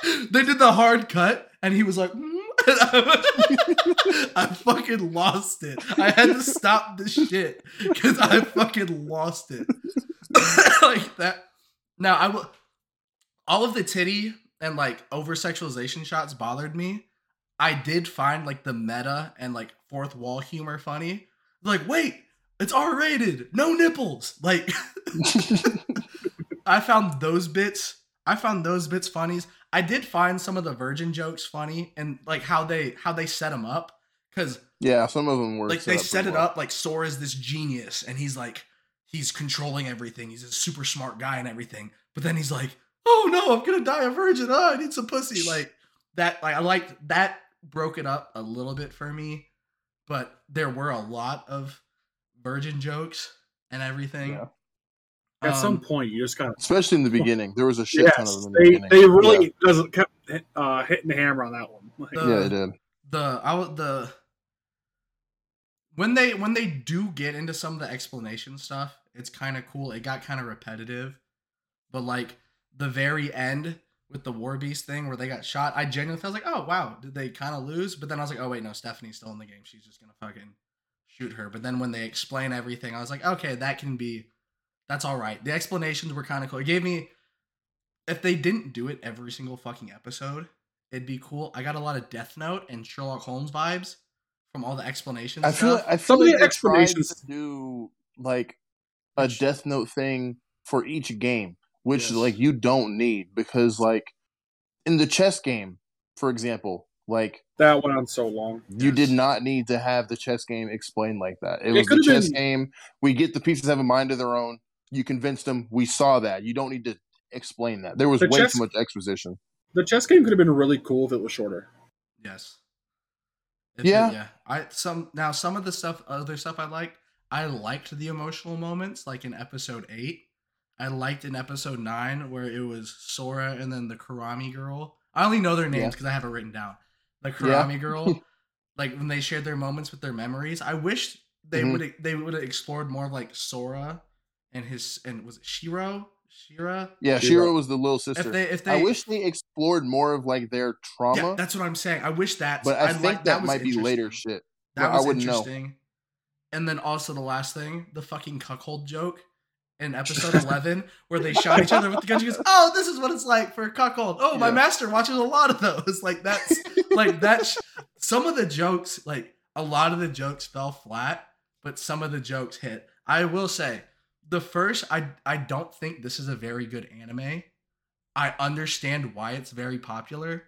they did the hard cut, and he was like, "Mm." I fucking lost it. I had to stop the shit because I fucking lost it. like that. Now I will. All of the titty and like over sexualization shots bothered me. I did find like the meta and like fourth wall humor funny. Like, wait, it's R rated, no nipples. Like, I found those bits. I found those bits funnies. I did find some of the virgin jokes funny and like how they how they set them up because yeah, some of them were like they set it well. up like Sora's this genius and he's like he's controlling everything. He's a super smart guy and everything. But then he's like, oh no, I'm gonna die a virgin. Oh, I need some pussy. Like that. Like I liked that broke it up a little bit for me, but there were a lot of virgin jokes and everything. Yeah. At some Um, point, you just gotta. Especially in the beginning, there was a shit ton of them. In the they beginning. they really doesn't kept uh, hitting the hammer on that one. Like, The- yeah, they did. the I the when they when they do get into some of the explanation stuff, it's kind of cool. It got kind of repetitive, but like the very end with the war beast thing where they got shot, I genuinely felt like, oh wow, did they kind of lose? But then I was like, oh wait, no, Stephanie's still in the game. She's just gonna fucking shoot her. But then when they explain everything, I was like, okay, that can be, that's all right. The explanations were kind of cool. It gave me, if they didn't do it every single fucking episode, it'd be cool. I got a lot of Death Note and Sherlock Holmes vibes from all the explanations. I feel. stuff. I Some feel of like the explanations- to do like a Which- Death Note thing for each game, which Yes. like you don't need because like in the chess game, for example, like that went on so long. you Yes. did not need to have the chess game explained like that. It It was the chess been- game. We get the pieces have a mind of their own. You convinced them. We saw that. You don't need to explain that. There was The way chess- too much exposition. The chess game could have been really cool if it was shorter. Yes. If it- Yeah. yeah. I some now some of the stuff other stuff I liked. I liked the emotional moments, like in episode eight. I liked in episode nine where it was Sora and then the Kurami girl. I only know their names Yeah. because I have it written down. The Yeah. Kurami girl, like when they shared their moments with their memories. I wish they Mhm. would they would have explored more of like Sora and his and was it Shiro? Shira? Yeah, Shiro. Shiro was the little sister. If they if they I wish they explored more of like their trauma, yeah, that's what I'm saying. I wish that but I I'd think like- that, was might be later shit. That But I was wouldn't know. interesting. And then also the last thing, the fucking cuckold joke in episode 11, where they shot each other with the gun. She goes, "Oh, this is what it's like for a cuckold." Oh, my Yeah. master watches a lot of those. Like that's like that. sh- Some of the jokes, like a lot of the jokes, fell flat, but some of the jokes hit. I will say, the first, I I don't think this is a very good anime. I understand why it's very popular.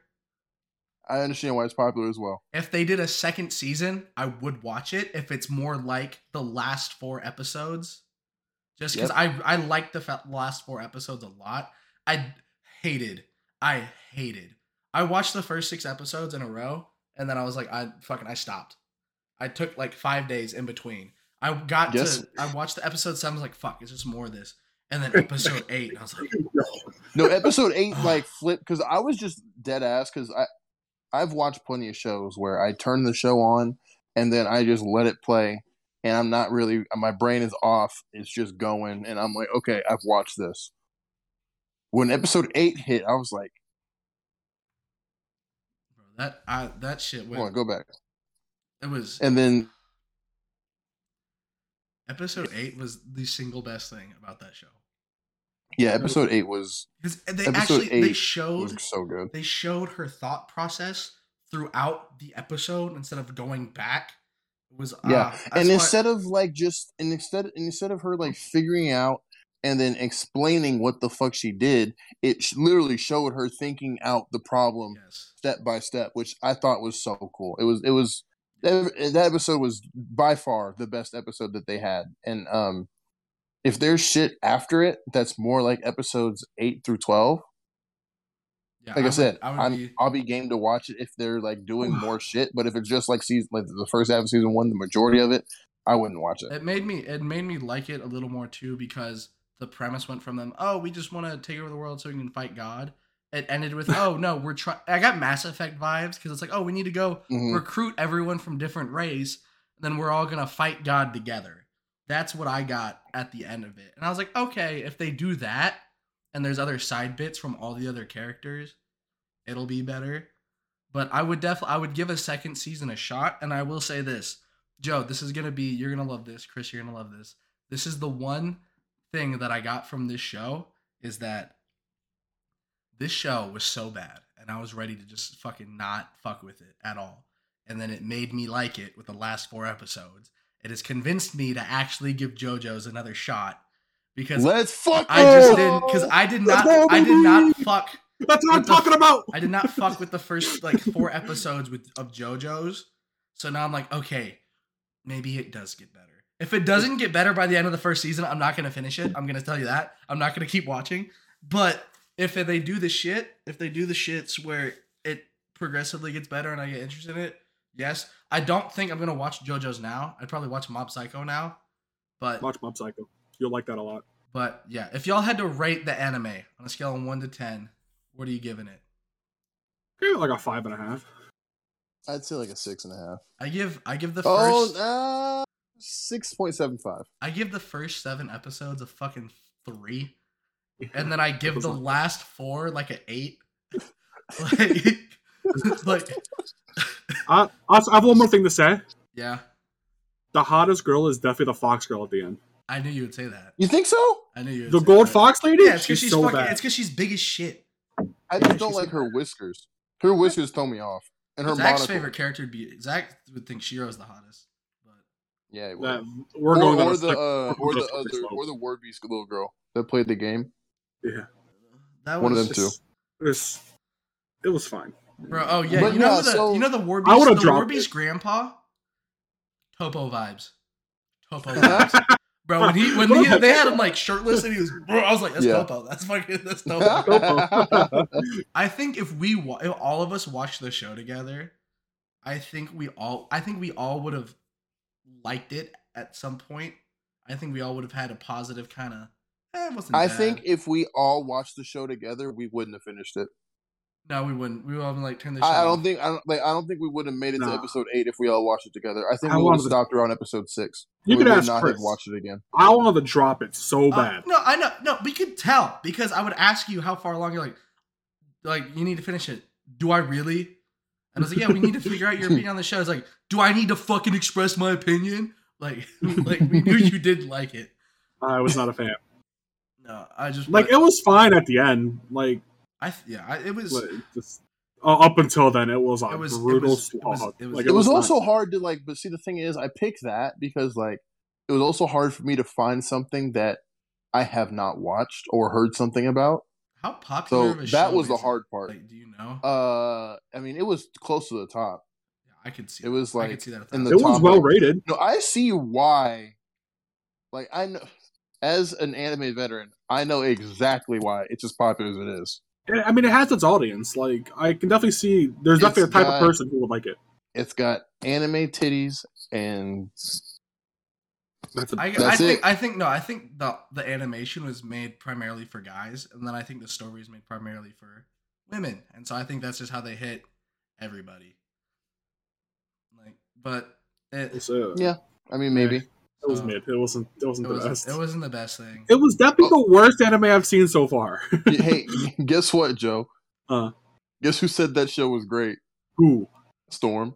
I understand why it's popular as well. If they did a second season, I would watch it if it's more like the last four episodes. Just because I I like the fa- last four episodes a lot. I hated, I hated. I watched the first six episodes in a row, and then I was like, I fucking I stopped. I took like five days in between. I got Yes. to I watched the episode seven. I was like, fuck, it's just more of this. And then episode eight, I was like, No, episode eight like flipped because I was just dead ass because I I've watched plenty of shows where I turn the show on and then I just let it play and I'm not really my brain is off. It's just going and I'm like, okay, I've watched this. When episode eight hit, I was like, bro, that I that shit went. go back. It was And then episode eight was the single best thing about that show. yeah, episode eight was Because they actually they showed so good. they showed her thought process throughout the episode instead of going back. It was Yeah, ah, that's and instead of like just and instead and instead of her like figuring out and then explaining what the fuck she did, it sh- literally showed her thinking out the problem yes, step by step, which I thought was so cool. It was it was that, that episode was by far the best episode that they had, and um, if there's shit after it that's more like episodes eight through twelve, yeah, like I, would- said, I would I'm be I'll be game to watch it if they're like doing more shit. But if it's just like season like the first half of season one, the majority of it, I wouldn't watch it. it made me it made me like it a little more too because the premise went from them oh we just want to take over the world so we can fight god it ended with oh no we're trying i got mass effect vibes because it's like oh we need to go Mhm. recruit everyone from different race and then we're all gonna fight god together. That's what i got at the end of it. And i was like okay if they do that and there's other side bits from all the other characters it'll be better. But i would definitely i would give a second season a shot and i will say this. Joe this is gonna be you're gonna love this chris you're gonna love this. This is the one thing that i got from this show is that this show was so bad and i was ready to just fucking not fuck with it at all and then it made me like it with the last four episodes it has convinced me to actually give jojo's another shot because Let's fuck. i just didn't because i did not i did not fuck That's what I'm the talking about. I did not fuck with the first like four episodes with of JoJo's. So now I'm like, okay, maybe it does get better. If it doesn't get better by the end of the first season, I'm not gonna finish it. I'm gonna tell you that. I'm not gonna keep watching. But if they do the shit, if they do the shits where it progressively gets better and I get interested in it, yes. I don't think I'm gonna watch JoJo's now. I'd probably watch Mob Psycho now. But Watch Mob Psycho. You'll like that a lot. but yeah, if y'all had to rate the anime on a scale of one to ten, what are you giving it? Give it like a five and a half. I'd say like a six and a half. I give I give the Oh, first uh, six point seven five. I give the first seven episodes a fucking three, and then I give the last four like an eight. like, like, I, I have one more thing to say. yeah, The hottest girl is definitely the fox girl at the end. I knew you would say that. You think so? I knew you. Would The say gold that. fox lady? Yeah, it's because she's, she's, so fucking. bad. It's because she's big as shit. I Yeah, just don't like so her whiskers. Her whiskers throw me off, and her Zach's monocle. favorite character would be Zach would think Shiro's the hottest, but Yeah, it That- we're or, going on or the slick- uh, or the other or the Warbeast little girl that played the game. Yeah. that One of was them too. It's- it's- it was fine. bro. Oh yeah, But you know yeah, the so- you know the Warbeast. I the dropped Warbeast it. grandpa. Topo vibes. Topo vibes. Bro, when he when he, they had him like shirtless and he was, bro, I was like, that's Yeah. Topo. That's fucking that's Topo. I think if we wa- if all of us watched the show together, I think we all I think we all would have liked it at some point. I think we all would have had a positive kind of. Eh, it wasn't. I bad. think if we all watched the show together, we wouldn't have finished it. no, we wouldn't. We would have like turned the show. I, I don't off. think I don't like. I don't think we would have made it to episode eight if we all watched it together. I think I we would have wanted stopped around episode six. You could would ask not have Chris. watched it again. I wanted to drop it so Uh, bad. no, I know. No, we could tell because I would ask you how far along you're like. Like you need to finish it. Do I really? And I was like, yeah, we need to figure out your opinion on the show. It's like, do I need to fucking express my opinion? Like, like we knew you did like it. I was not a fan. No, I just Like it was fine at the end. Like I yeah, I, it was. just uh, up until then, it was a It was- brutal it was- slog. it was- Like, It was not- also hard to like, but see, the thing is, I picked that because like it was also hard for me to find something that I have not watched or heard something about. How popular? So that was the hard part. Like, do you know? Uh, I mean, it was close to the top. Yeah, I could see. it was like I like could see that. in the the It was well like- rated. No, I see why. Like I know, as an anime veteran, I know exactly why it's as popular as it is. I mean, it has its audience. Like, I can definitely see there's definitely a type got- of person who would like it. It's got anime titties and That's a, I, I That's think it. I think no, I think the the animation was made primarily for guys, and then I think the story is made primarily for women, and so I think that's just how they hit everybody. Like, but it, it's, uh, Yeah. I mean, maybe. It was so mid. It wasn't. It it wasn't the was best. it wasn't the best thing. It was definitely the worst anime I've seen so far. hey, guess what, Joe? Uh. Guess who said that show was great? Who? Storm.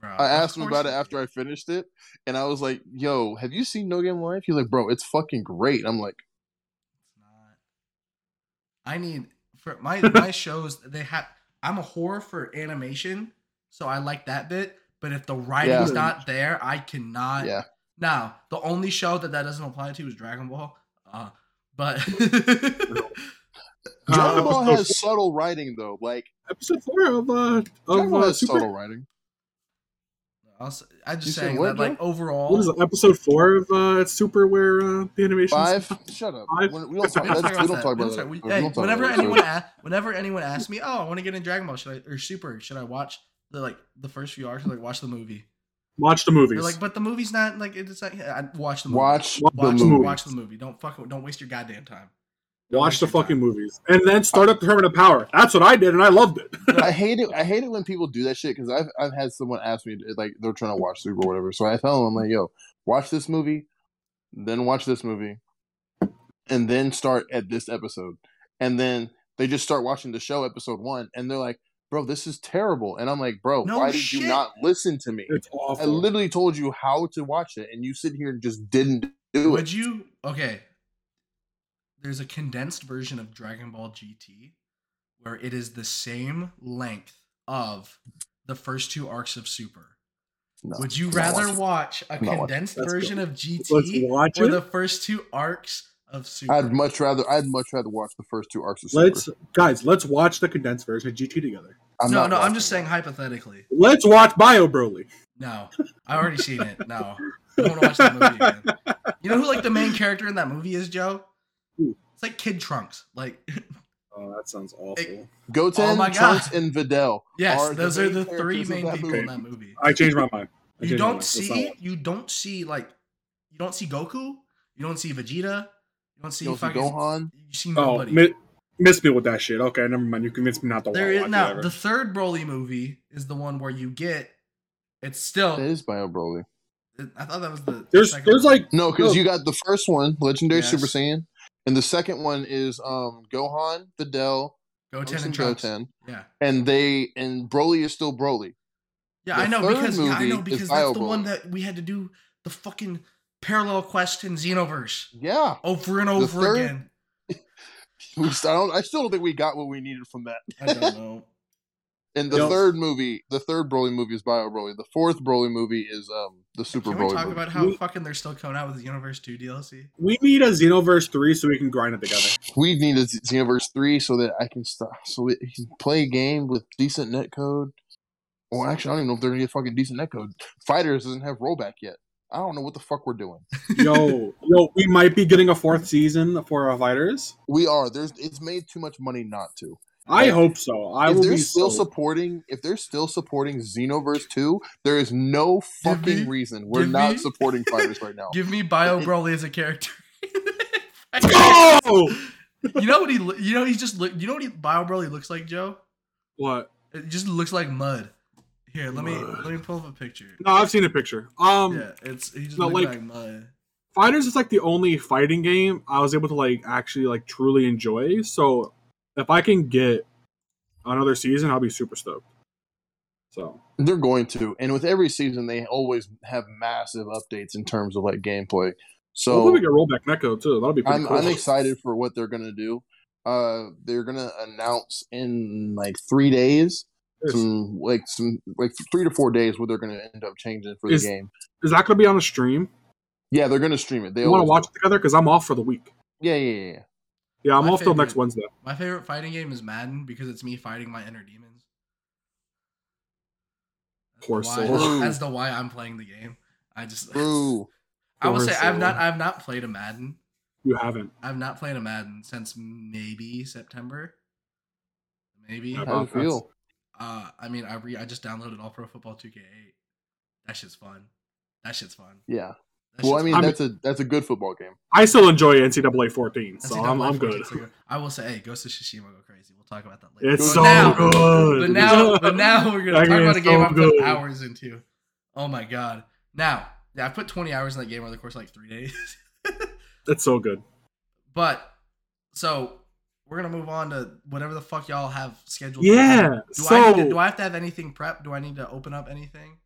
Bro, I asked him about it after. I finished it, and I was like, "Yo, have you seen No Game Life?" He's like, "Bro, it's fucking great." I'm like, It's not. I need for my my shows. They have. I'm a whore for animation, so I like that bit. But if the writing's Yeah. not there, I cannot. "Yeah, Now, the only show that that doesn't apply to is Dragon Ball. Uh, but Uh, Dragon Ball episode has subtle writing though. Like Episode four of uh Dragon of Ball uh, has Super. subtle writing." I'll s- I'm You just saying what, that, like overall, What is it? Episode four of uh Super where uh, the animation. Five. Shut up. Five? We don't We talk. don't talk we about don't that. talk We about don't that. talk- we- We hey, don't talk whenever about that. anyone a- whenever anyone asks me, "Oh, I want to get in Dragon Ball," should I or Super? Should I watch the like the first few arcs? Or, like watch the movie. Watch the movies. They're like, but the movie's not like it's like I watch the movie. Watch Watch the the movie. movie. watch the movie. Don't fuck. Don't waste your goddamn time. Watch the fucking time. movies, and then start up the Tournament of Power. That's what I did, and I loved it. I hate it. I hate it when people do that shit because I've I've had someone ask me like they're trying to watch Super or whatever. So I tell them I'm like, yo, watch this movie, then watch this movie, and then start at this episode, and then they just start watching the show episode one, and they're like, bro, this is terrible, and I'm like, bro, No why did shit. you not listen to me? It's I literally told you how to watch it, and you sit here and just didn't do Would it. Would you? Okay. There's a condensed version of Dragon Ball GT where it is the same length of the first two arcs of Super. No, Would you rather watching. watch a I'm not watching. condensed Let's version go. of GT watch or it. the first two arcs of Super? I'd much rather. I'd much rather watch the first two arcs of Super. Let's guys, let's watch the condensed version of GT together. I'm no, not no, I'm just it. saying hypothetically. Let's watch Bio Broly. No, I already seen it. No, I want to watch that movie again. You know who like the main character in that movie is, Joe? Who? It's like Kid Trunks. Like, Oh, that sounds awful. Hey, Goten, Oh my Trunks, God. and Videl. yes, are those the are the three main people movie. in that movie. I changed my mind. I You don't mind. See, you don't see like, you don't see Goku. You don't see Vegeta. You don't see You don't see fucking. Gohan. You see Oh, nobody. mi- miss me with that shit. Okay, never mind. You convinced me not to there watch is it now the third Broly movie is the one where you get. It's still. It is Bio Broly. I thought that was the. There's second there's one. like No, because No. you got the first one, Legendary Yes. Super Saiyan, and the second one is um Gohan, Videl, Goten and and Trunks. Goten, Yeah. and they and Broly is still Broly. Yeah, The I know because yeah, I know because that's the Bio one that we had to do the fucking parallel quest in Xenoverse Yeah, over and over third- again. I don't. I still don't think we got what we needed from that. I don't know. And the Yo. third movie, the third Broly movie is Bio Broly. The fourth Broly movie is um the Super Can we Broly. talk movie. about how We- fucking they're still coming out with the Xenoverse 2 DLC? we need a Xenoverse three so we can grind it together. we need a Xenoverse three so that I can stop so we can play a game with decent netcode. Well, actually, I don't even know if they're gonna get fucking decent netcode. Fighters doesn't have rollback yet. I don't know what the fuck we're doing. yo, yo, we might be getting a fourth season for our fighters. We are. There's. It's made too much money not to. I Like, hope so. I if will they're be still so- supporting, if they're still supporting Xenoverse two, there is no fucking me- reason we're not me- supporting fighters right now. Give me Bio Broly as a character. Go! you know what he? You know he's just. You know what he, Bio Broly looks like, Joe? What? It just looks like mud. Here, let me Mud. let me pull up a picture. No, I've seen a picture. Um, yeah, it's he just no, like- like, mud. Fighters is like the only fighting game I was able to like actually like truly enjoy. So if I can get another season, I'll be super stoked. So They're going to, and with every season, they always have massive updates in terms of like gameplay. So hopefully we get rollback netcode too. That'll be pretty I'm cool. I'm excited for what they're gonna do. Uh, they're gonna announce in like three days Is, some like some like three to four days what they're gonna end up changing for the game. is that going to be on a stream? Yeah, they're gonna stream it. They want to watch do. it together? Because I'm off for the week. Yeah, yeah, yeah, yeah. Yeah, I'm My off till next Wednesday. My favorite fighting game is Madden because it's me fighting my inner demons. That's Poor why- soul. That's the why I'm playing the game. I just True. I will Poor say I've not. I've not played a Madden. You haven't. I've not played a Madden since maybe September. Maybe. Yeah, How do you feel? Uh, I mean, I re- I just downloaded All Pro Football 2K8. That shit's fun. That shit's fun. Yeah. That Well, I mean, I mean- that's a that's a good football game. I still enjoy NCAA 14, fun. so I'm, I'm good. NCAA 14 's I will say, hey, Ghost of Tsushima go crazy. We'll talk about that later. It's But so now- good. But now, but now we're gonna That talk game about a game so I put good. hours into. Oh my god! Now, yeah, I put 20 hours in that game over the course of like three days. That's so good. but so we're gonna move on to whatever the fuck y'all have scheduled. Yeah. Do so I need to, do I have to have anything prepped? Do I need to open up anything?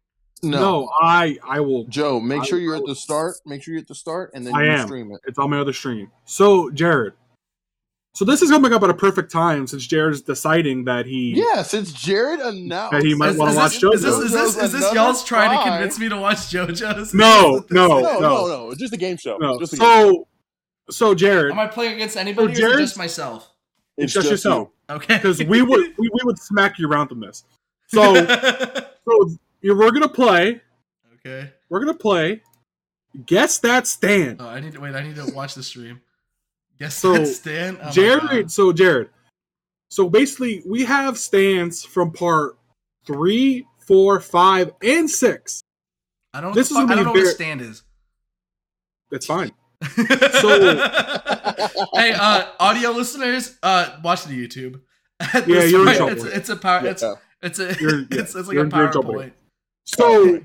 No, no, I I will. Joe, make I- sure you're I at the start. Make sure you're at the start, and then I you am. stream it. It's on my other stream. So Jared, so this is coming up at a perfect time since Jared's deciding that he Yeah, since Jared announced That he might wanna watch this, is this, JoJo's. is this, is this y'all's trying to convince me to watch JoJo's? No, Is this- no. no, no, no, Just a game show. no. Just a game show. So so Jared, Am I playing against anybody or is it just myself? It's just yourself. Okay. because we would we, we would smack you around from this. So so we're gonna play. okay. We're gonna play. Guess that stand. Oh, I need to wait. I need to watch the stream. Guess So, that stand. Oh Jared, so Jared, so basically we have stands from part three, four, five, and six. I don't. this This is I don't be know what stand is. That's fine. hey, uh, audio listeners, uh, watch the YouTube. At Yeah, you're in trouble. It's, it's a power. It's Yeah. it's a You're- yeah, it's, it's like you're- a you're in trouble. PowerPoint. So, Okay.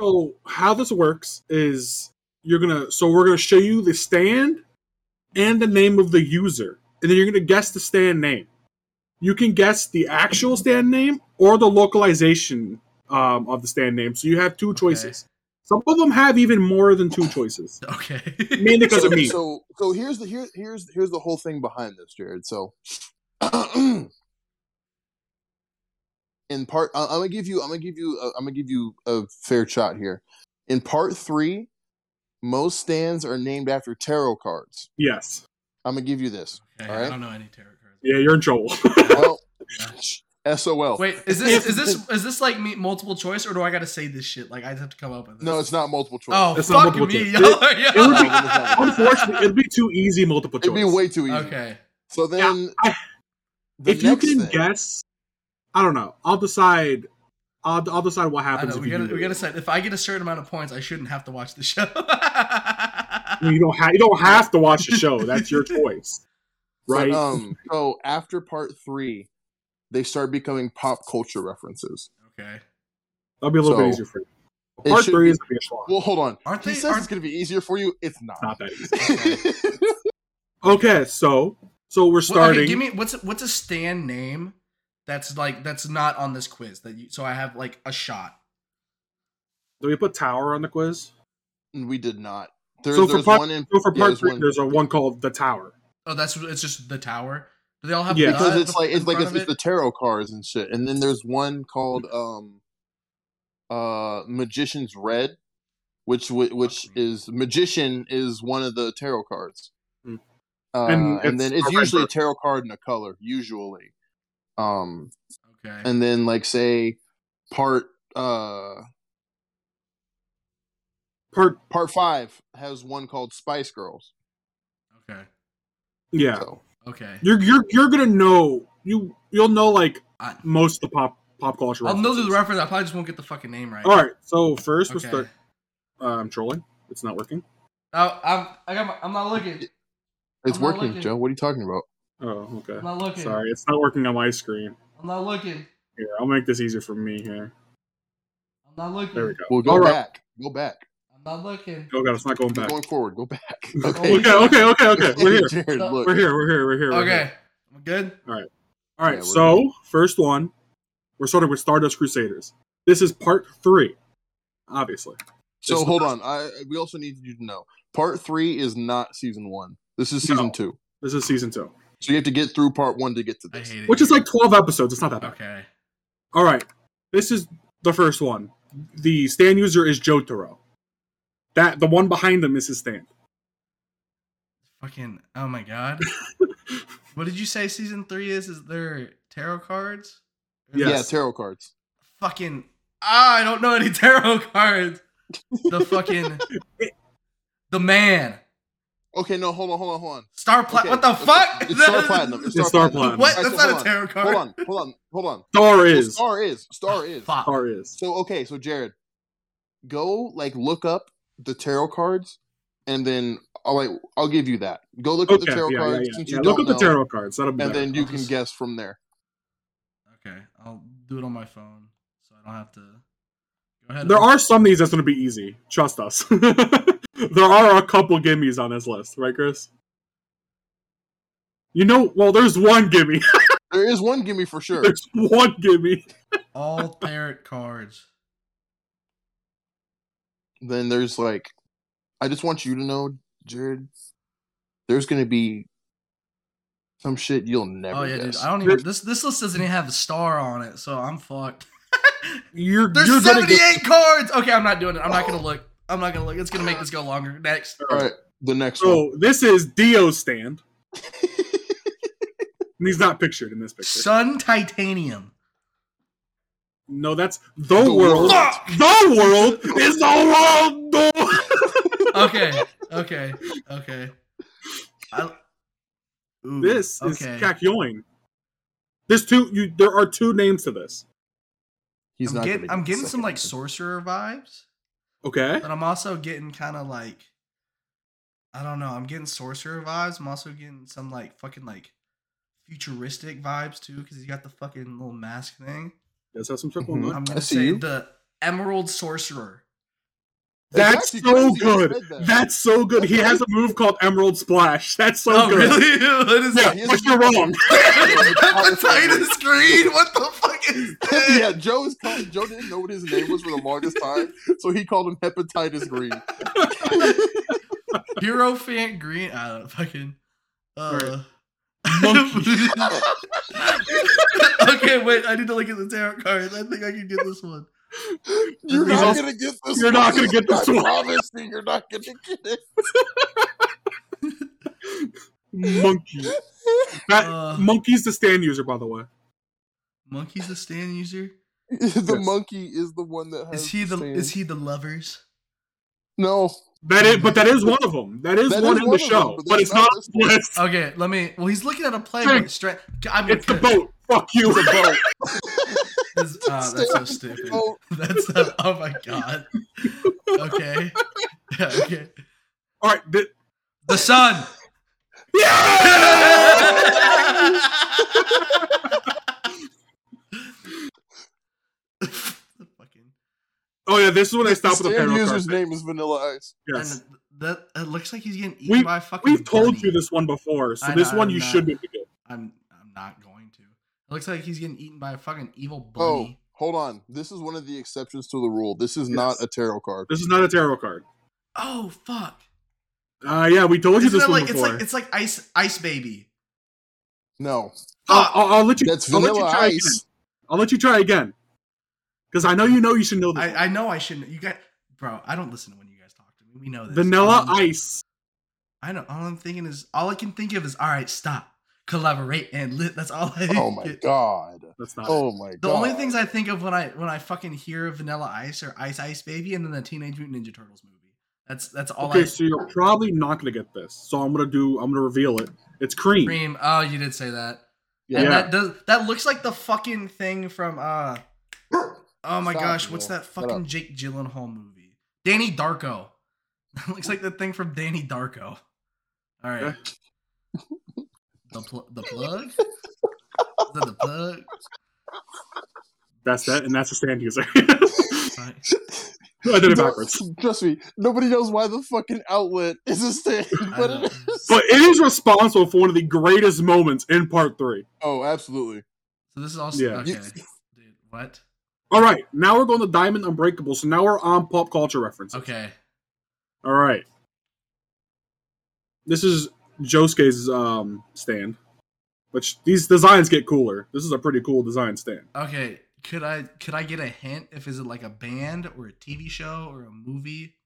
so how this works is you're gonna. So we're gonna show you the stand and the name of the user, and then you're gonna guess the stand name. You can guess the actual stand name or the localization um, of the stand name. So you have two choices. Some of them have even more than two choices, Okay. mainly because so, of me. So, so here's the here, here's here's the whole thing behind this, Jared. So, in part, I- I'm gonna give you, I'm gonna give you, a, I'm gonna give you a fair shot here. In part three, most stands are named after tarot cards. Yes. I'm gonna give you this. Okay, All I don't know any tarot cards. Yeah, you're in trouble. Well, Yeah. SOL. Wait, is this is this is this like multiple choice or do I got to say this shit? Like I have to come up with this. No, it's not multiple choice. Oh, It's not fuck multiple me, choice. y'all. It- it would be- Unfortunately, it'd be too easy multiple choice. It'd be way too easy. Okay. So then, I- the if you can thing- guess, I don't know. I'll decide. I'll, I'll decide what happens know, if we you gotta do we gotta say if I get a certain amount of points, I shouldn't have to watch the show. I mean, you don't have you don't have to watch the show. That's your choice, But, right? um, so after part three, they start becoming pop culture references. okay. That'll be a little bit easier for you. Part three be- is gonna be a slog. Well, hold on. Aren't he they? says Aren't, it's going to be easier for you. It's not. Not that easy. Okay, so so we're Well, starting. okay, give me what's what's a stand name that's like that's not on this quiz that you so I have like a shot. Do we put tower on the quiz? we did not. There, So for part- one in So for yeah, part there's three, one- there's a one called the tower. Oh, that's it's just the tower. Do they all have Yeah. the because it's like it's like it's, of it's the tarot cards and shit. And then there's one called um uh Magician's Red, which which is magician is one of the tarot cards. Hmm. Uh, And and, then it's it's a red usually a tarot card in a color, usually. Um, Okay. and then like say part uh Part part five has one called Spice Girls. okay. yeah. So Okay. You're you're you're gonna know you you'll know like I, most of the pop pop culture. I'll know the reference. I probably just won't get the fucking name right. All right, so first we'll Okay. start. Uh, I'm trolling. It's not working. Oh, I'm I got my, I'm not looking. it's I'm working, looking. Joe. What are you talking about? Oh, okay. I'm not looking. Sorry, it's not working on my screen. I'm not looking. Here, I'll make this easier for me here. I'm not looking. There we go. Well, go All right. back. Go back. I'm not looking. Oh god, it's not going Go back. going forward. Go back. Okay. Okay, okay, okay, okay. We're here. Jared, look. We're here. We're here. We're here. We're here. Okay. I'm good. All right. Yeah, we're so first one, we're starting with Stardust Crusaders. This is part three, obviously. So hold on. I we also need you to know. Part three is not season one. This is season No. two. This is season two, So you have to get through part one to get to I this. hate it. which is like twelve episodes. It's not that bad. okay. All right. This is the first one. The stand user is Jotaro. That the one behind him is his stand. Fucking oh my god. what did you say season three is? Is there tarot cards? Yes. Yeah, tarot cards. Fucking ah, I don't know any tarot cards. The fucking the man. Okay, no, hold on, hold on, hold on. Star Plat. Okay, what the fuck? It's Star Platinum. It's It's Star, Star Platinum. Platinum. What? Alright, That's so not a hold tarot on, card. Hold on, hold on, hold on. Star So is. Star is. Star is. Star is. So okay, so Jared, go like look up the tarot cards, and then I'll like I'll give you that. Go look at the tarot yeah, yeah, cards yeah. since Yeah, you Look don't at the know, tarot cards. That'll be and better. then you I'll can just- guess from there. Okay, I'll do it on my phone, so I don't have to. Go ahead. There are some of these that's going to be easy. Trust us. there are a couple gimmies on this list, right, Chris? You know, well, there's one gimme. There is one gimme for sure. there's one gimme. all tarot cards. Then there's like, I just want you to know, Jared. There's gonna be some shit you'll never Oh yeah, dude. guess. I don't even. This this list doesn't even have a star on it, so I'm fucked. You're There's you're gonna 78 get, cards. Okay, I'm not doing it. I'm not gonna look. I'm not gonna look. It's gonna make this go longer. Next. All right, the next one. So this is Dio's stand. And he's not pictured in this picture. Sun Titanium. No, that's the, The world. world. The world is the world. Okay. Okay. Okay. I, Ooh, this is okay. Kakyoin. There's two. You there are two names to this. He's I'm not. getting, I'm getting some like one. sorcerer vibes, Okay. but I'm also getting kind of like, I don't know. I'm getting sorcerer vibes. I'm also getting some like fucking like futuristic vibes too, because he's got the fucking little mask thing. Does have some stuff Mhm. going. I'm gonna see say you. the Emerald Sorcerer. That's actually so good. that. That's so good. He has a move called Emerald Splash. That's so oh good. really? what is Yeah, that? He has but you're wrong. Hepatitis green. What the fuck is that? yeah, Joe is called, Joe didn't know what his name was for the longest time, so he called him Hepatitis Green. Hierophant Green. I don't know, fucking. Uh, Monkey. okay, wait. I need to look at the tarot cards. I think I can get this one. You're He's not also- gonna get this. you're not gonna get this I one. promise you, you're not gonna get it. Monkey. That, Uh, monkey's the stand user, by the way. Monkey's the stand user. the Yes. monkey is the one that has. Is he the? stand. Is he the lovers? No, That is, mm-hmm. but that is one of them. That is That one is in one the show, them, but but it's not not on the list. Okay, let me. Well, he's looking at a Drink. Playboy. Stra- I mean, It's the boat. Fuck you. it's a boat. This, oh, that's so stupid. That's so, oh my god. Okay. okay. All right. The, The sun. yeah! Fucking. Oh yeah, this is when I stop with the stand tarot user's cards. name is Vanilla Ice. Yes. And that it looks like he's getting eaten We- by a fucking. We've told bunny. you this one before, so I this know, one I'm you not- should be able to get. I'm I'm not going to. It looks like he's getting eaten by a fucking evil bunny. Oh, hold on. This is one of the exceptions to the rule. This is not a tarot card. This is not a tarot card. Oh, fuck! Uh yeah, we told you Isn't this it one like it's like it's like ice ice baby? No, I'll, I'll, I'll let you. that's I'll let you Vanilla try again. Ice. I'll let you try again. Because I know you know you should know this. I I know I shouldn't. You guys, bro. I don't listen to when you guys talk to me. We know this. Vanilla Um, Ice. I know. All I'm thinking is all I can think of is all right. Stop, collaborate, and lit. That's all I. Oh my god. That's not. Oh my god. The only things I think of when I when I fucking hear Vanilla Ice or Ice Ice Baby and then the Teenage Mutant Ninja Turtles movie. That's that's all okay, I. so you're probably not gonna get this. So I'm gonna do. I'm gonna reveal it. It's cream. Cream. Oh, you did say that. Yeah. And Yeah. that does that looks like the fucking thing from uh Oh my Stop, gosh, what's that fucking. Jake Gyllenhaal movie? Danny Darko. Looks like the thing from Danny Darko. All right. the pl- the plug? Is that the plug? That's that, and that's a stand user. Right. I did it backwards. Trust me, nobody knows why the fucking outlet is a stand, but it is. But it is responsible for one of the greatest moments in part three. Oh, absolutely. So this is also Yeah. okay. Dude, what? All right, now we're going to Diamond Unbreakable. So now we're on pop culture references. Okay. All right. This is Josuke's um, stand, which these designs get cooler. This is a pretty cool design stand. Okay. Could I could I get a hint if is it like a band or a TV show or a movie?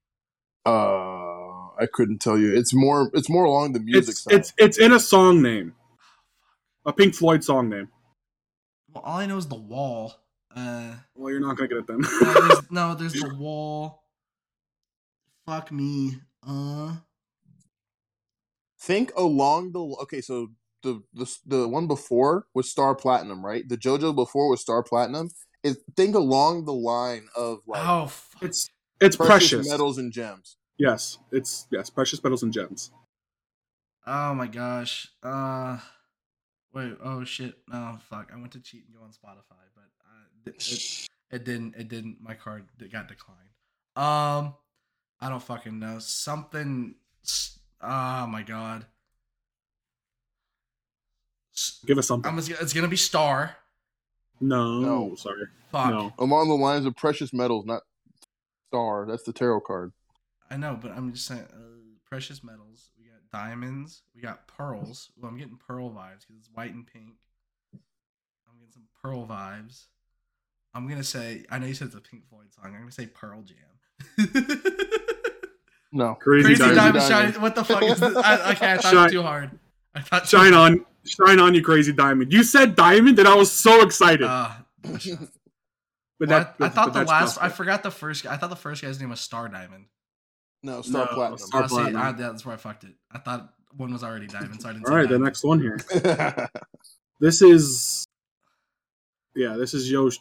Uh, I couldn't tell you. It's more. It's more along the music It's side. it's it's in a song name, a Pink Floyd song name. Well, all I know is the wall. Uh, Well, you're not gonna get it then. no, there's, no, there's the wall. Fuck me. Uh, Think along the. Okay, so the the the one before was Star Platinum, right? The JoJo before was Star Platinum. Is think along the line of like oh, fuck. it's it's precious, precious. metals and gems. Yes, it's yes, precious metals and gems. oh my gosh. Uh, wait. Oh shit. No, fuck. I went to cheat and go on Spotify, but it, it, it didn't. It didn't. My card it got declined. Um, I don't fucking know. Something. Oh my god. Give us something. I'm. It's gonna be Star. no, No. sorry, Fuck. no. Along the lines of precious metals, not star. That's the tarot card. I know, but I'm just saying. Uh, precious metals. We got diamonds. We got pearls. Well, I'm getting pearl vibes because it's white and pink. I'm getting some pearl vibes. I'm gonna say. I know you said it's a Pink Floyd song. I'm gonna say Pearl Jam. No, Crazy, Crazy diamond. diamond, Diamond. shine. What the fuck is this? I, okay, I thought it Shine- was too hard. I thought Shine on, shine on, you crazy diamond. You said diamond, and I was so excited. Uh, but well, that, I, I but thought the that's last. not- I forgot the first. I thought the first guy's name was Star Diamond. no, Star No, Platinum. Star- Oh, see, Platinum. I, that's where I fucked it. I thought one was already diamond, so I didn't. All say right, the next one here. This is, yeah, this is Yosh.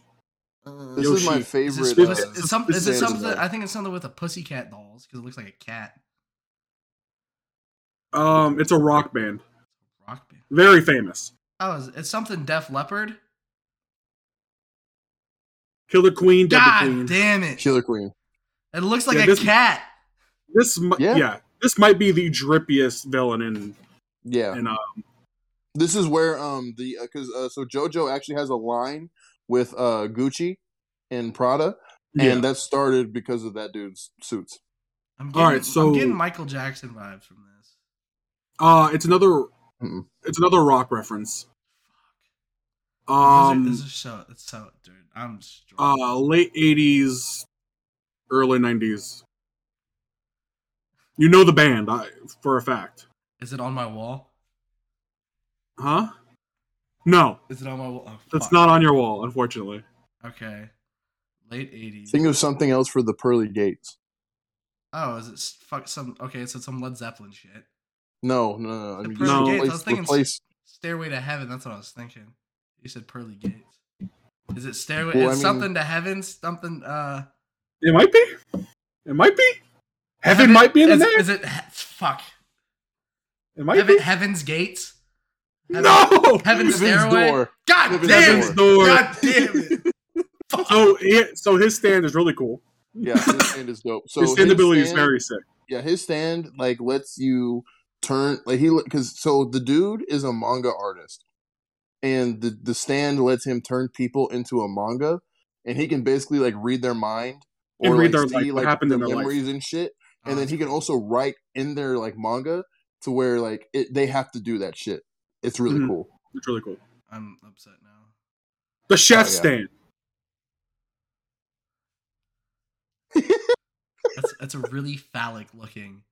Uh, this is my Yoshi. Is, favorite. this, This is, uh, it, is, some, is it is something? I think it's something with a pussycat dolls because it looks like a cat. Um, it's a rock band, Rock band. very famous. Oh, it's, it's something Def Leppard. Killer Queen, God Queen. damn it! Killer Queen. It looks like Yeah, a this- cat. This, Yeah. yeah. this might be the drippiest villain in Yeah, in uh, this is where um the because uh, so JoJo actually has a line with uh Gucci and Prada, yeah. and that started because of that dude's suits. I'm All getting, right, so- I'm getting Michael Jackson vibes from this. Uh, it's another, Mm-mm. it's another rock reference. Fuck. Um, this is so. It's so, dude. I'm. Strong. uh, late '80s, early '90s. You know the band I, for a fact, is it on my wall? huh? No, Is it on my wall? Oh, that's not on your wall, unfortunately. Okay. Late '80s. Think of something else for the pearly gates. oh, is it fuck some? Okay, so some Led Zeppelin shit. No, no, no. I The mean, pearly No. just gates. I was thinking replace Stairway to Heaven. That's what I was thinking. You said pearly gates. Is it stairway? Well, it's I mean- something to heaven. Something. Uh. It might be. It might be. Heaven, might be in the is, name. Is it? Fuck. it might Heaven, be. Heaven's gates. Heaven- no. Heaven's Heaven's stairway. door. God Heaven's damn Heaven's it. door. God damn it. So, yeah, so his stand is really cool. Yeah, his stand is dope. So his stand ability is very sick. yeah, his stand like lets you turn like he because so the dude is a manga artist, and the the stand lets him turn people into a manga, and he can basically like read their mind And or read like their, see like, what like happened their in their life. memories and shit, Oh, and ah, then he can also write in their like manga to where like it, they have to do that shit. It's really Mhm. cool. It's really cool. I'm upset now. The chef Oh, yeah. stand. That's that's a really phallic looking.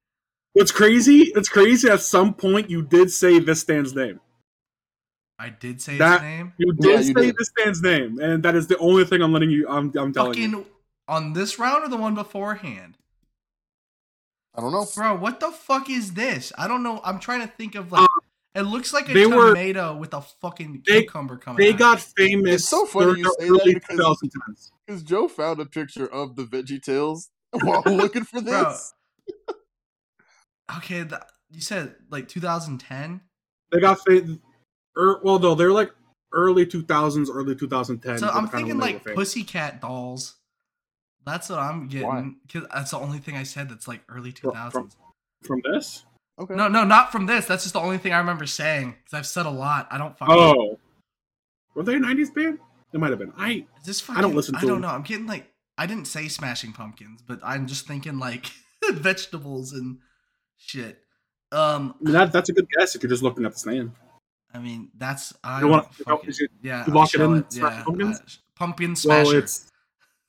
What's crazy? It's crazy. At some point, you did say this stand's name. I did say That- its name. You Yeah, did you say did. this stand's name, and that is the only thing I'm letting you. I'm, I'm telling you. On this round or the one beforehand, I don't know. bro. What the fuck is this? I don't know. I'm trying to think of like. It looks like a they were- tomato with a fucking they- cucumber coming. They out. got famous. It's so funny you say that early because- Because Joe found a picture of the Veggie Tales while looking for Bro. this. Okay, the, you said like 2010. They got famous. er, well, no, they're like early 2000s, early 2010s. So I'm thinking like were famous. pussycat dolls. That's what I'm getting. Cause that's the only thing I said that's like early From- 2000s. from- from this. Okay. No, no, not from this. That's just the only thing I remember saying. Because I've said a lot. I don't fucking. Oh, were they a 90s band? They might have been. I Is this I don't listen I don't them. know. I'm getting like. I didn't say Smashing Pumpkins, but I'm just thinking like vegetables and shit. Um, I mean, that, that's a good guess if you're just looking at the name. I mean that's I You want- don't you know, fucking- is it- yeah. you lock it in, Smashing yeah, Pumpkins? uh, pumpkin Well, it's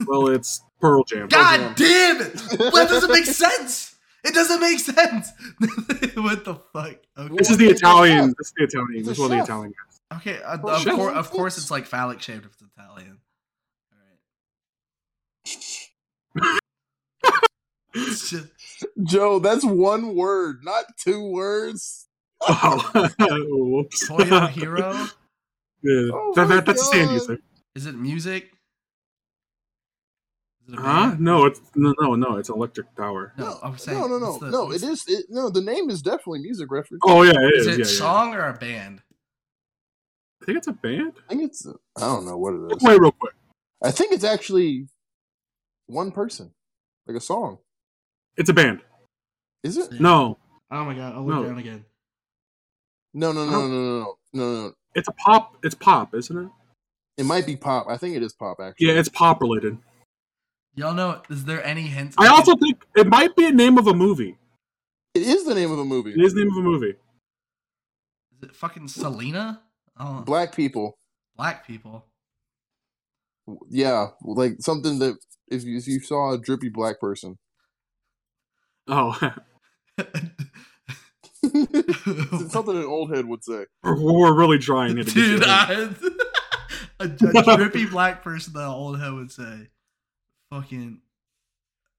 well, it's Pearl Jam. God damn it! That doesn't make sense. It doesn't make sense. what the fuck? Okay. This is the Well, it's a Italian. This is the Italian. It's This is one of the chef. Italian guys. Okay, uh, Well, of, shit. course, of course, it's like phallic shaped if it's Italian. All right. It's just- Joe, that's one word, not two words. Oh, whoops. Toyohiro. Yeah. Oh that, my that, that's a stand God. user. Is it music? Is it a Huh? No, it's no, no, no. It's electric tower. No, I'm saying. no, no, no, the- no. It is. It, no, the name is definitely music reference. Oh yeah, it Is is. it yeah, yeah. song or a band? I think it's a band. I think it's. I don't know what it is. Wait, real quick. I think it's actually one person, like a song. It's a band. Is it? No, Oh my god! I'll look No. down again. No, no, no, no, no, no, no, no. it's a pop. It's pop, isn't it? It might be pop. I think it is pop. Actually, Yeah, it's pop related. Y'all know? Is there any hints? I also think it might be a name of a movie. it is the name of a movie. It is the name of a movie. Is it fucking Selena? Oh, Black people. black people. Yeah, like something that if you, if you saw a drippy black person, Oh, it's something an old head would say. we're, we're really trying it. Dude, I, a, a drippy black person that old head would say, "Fucking."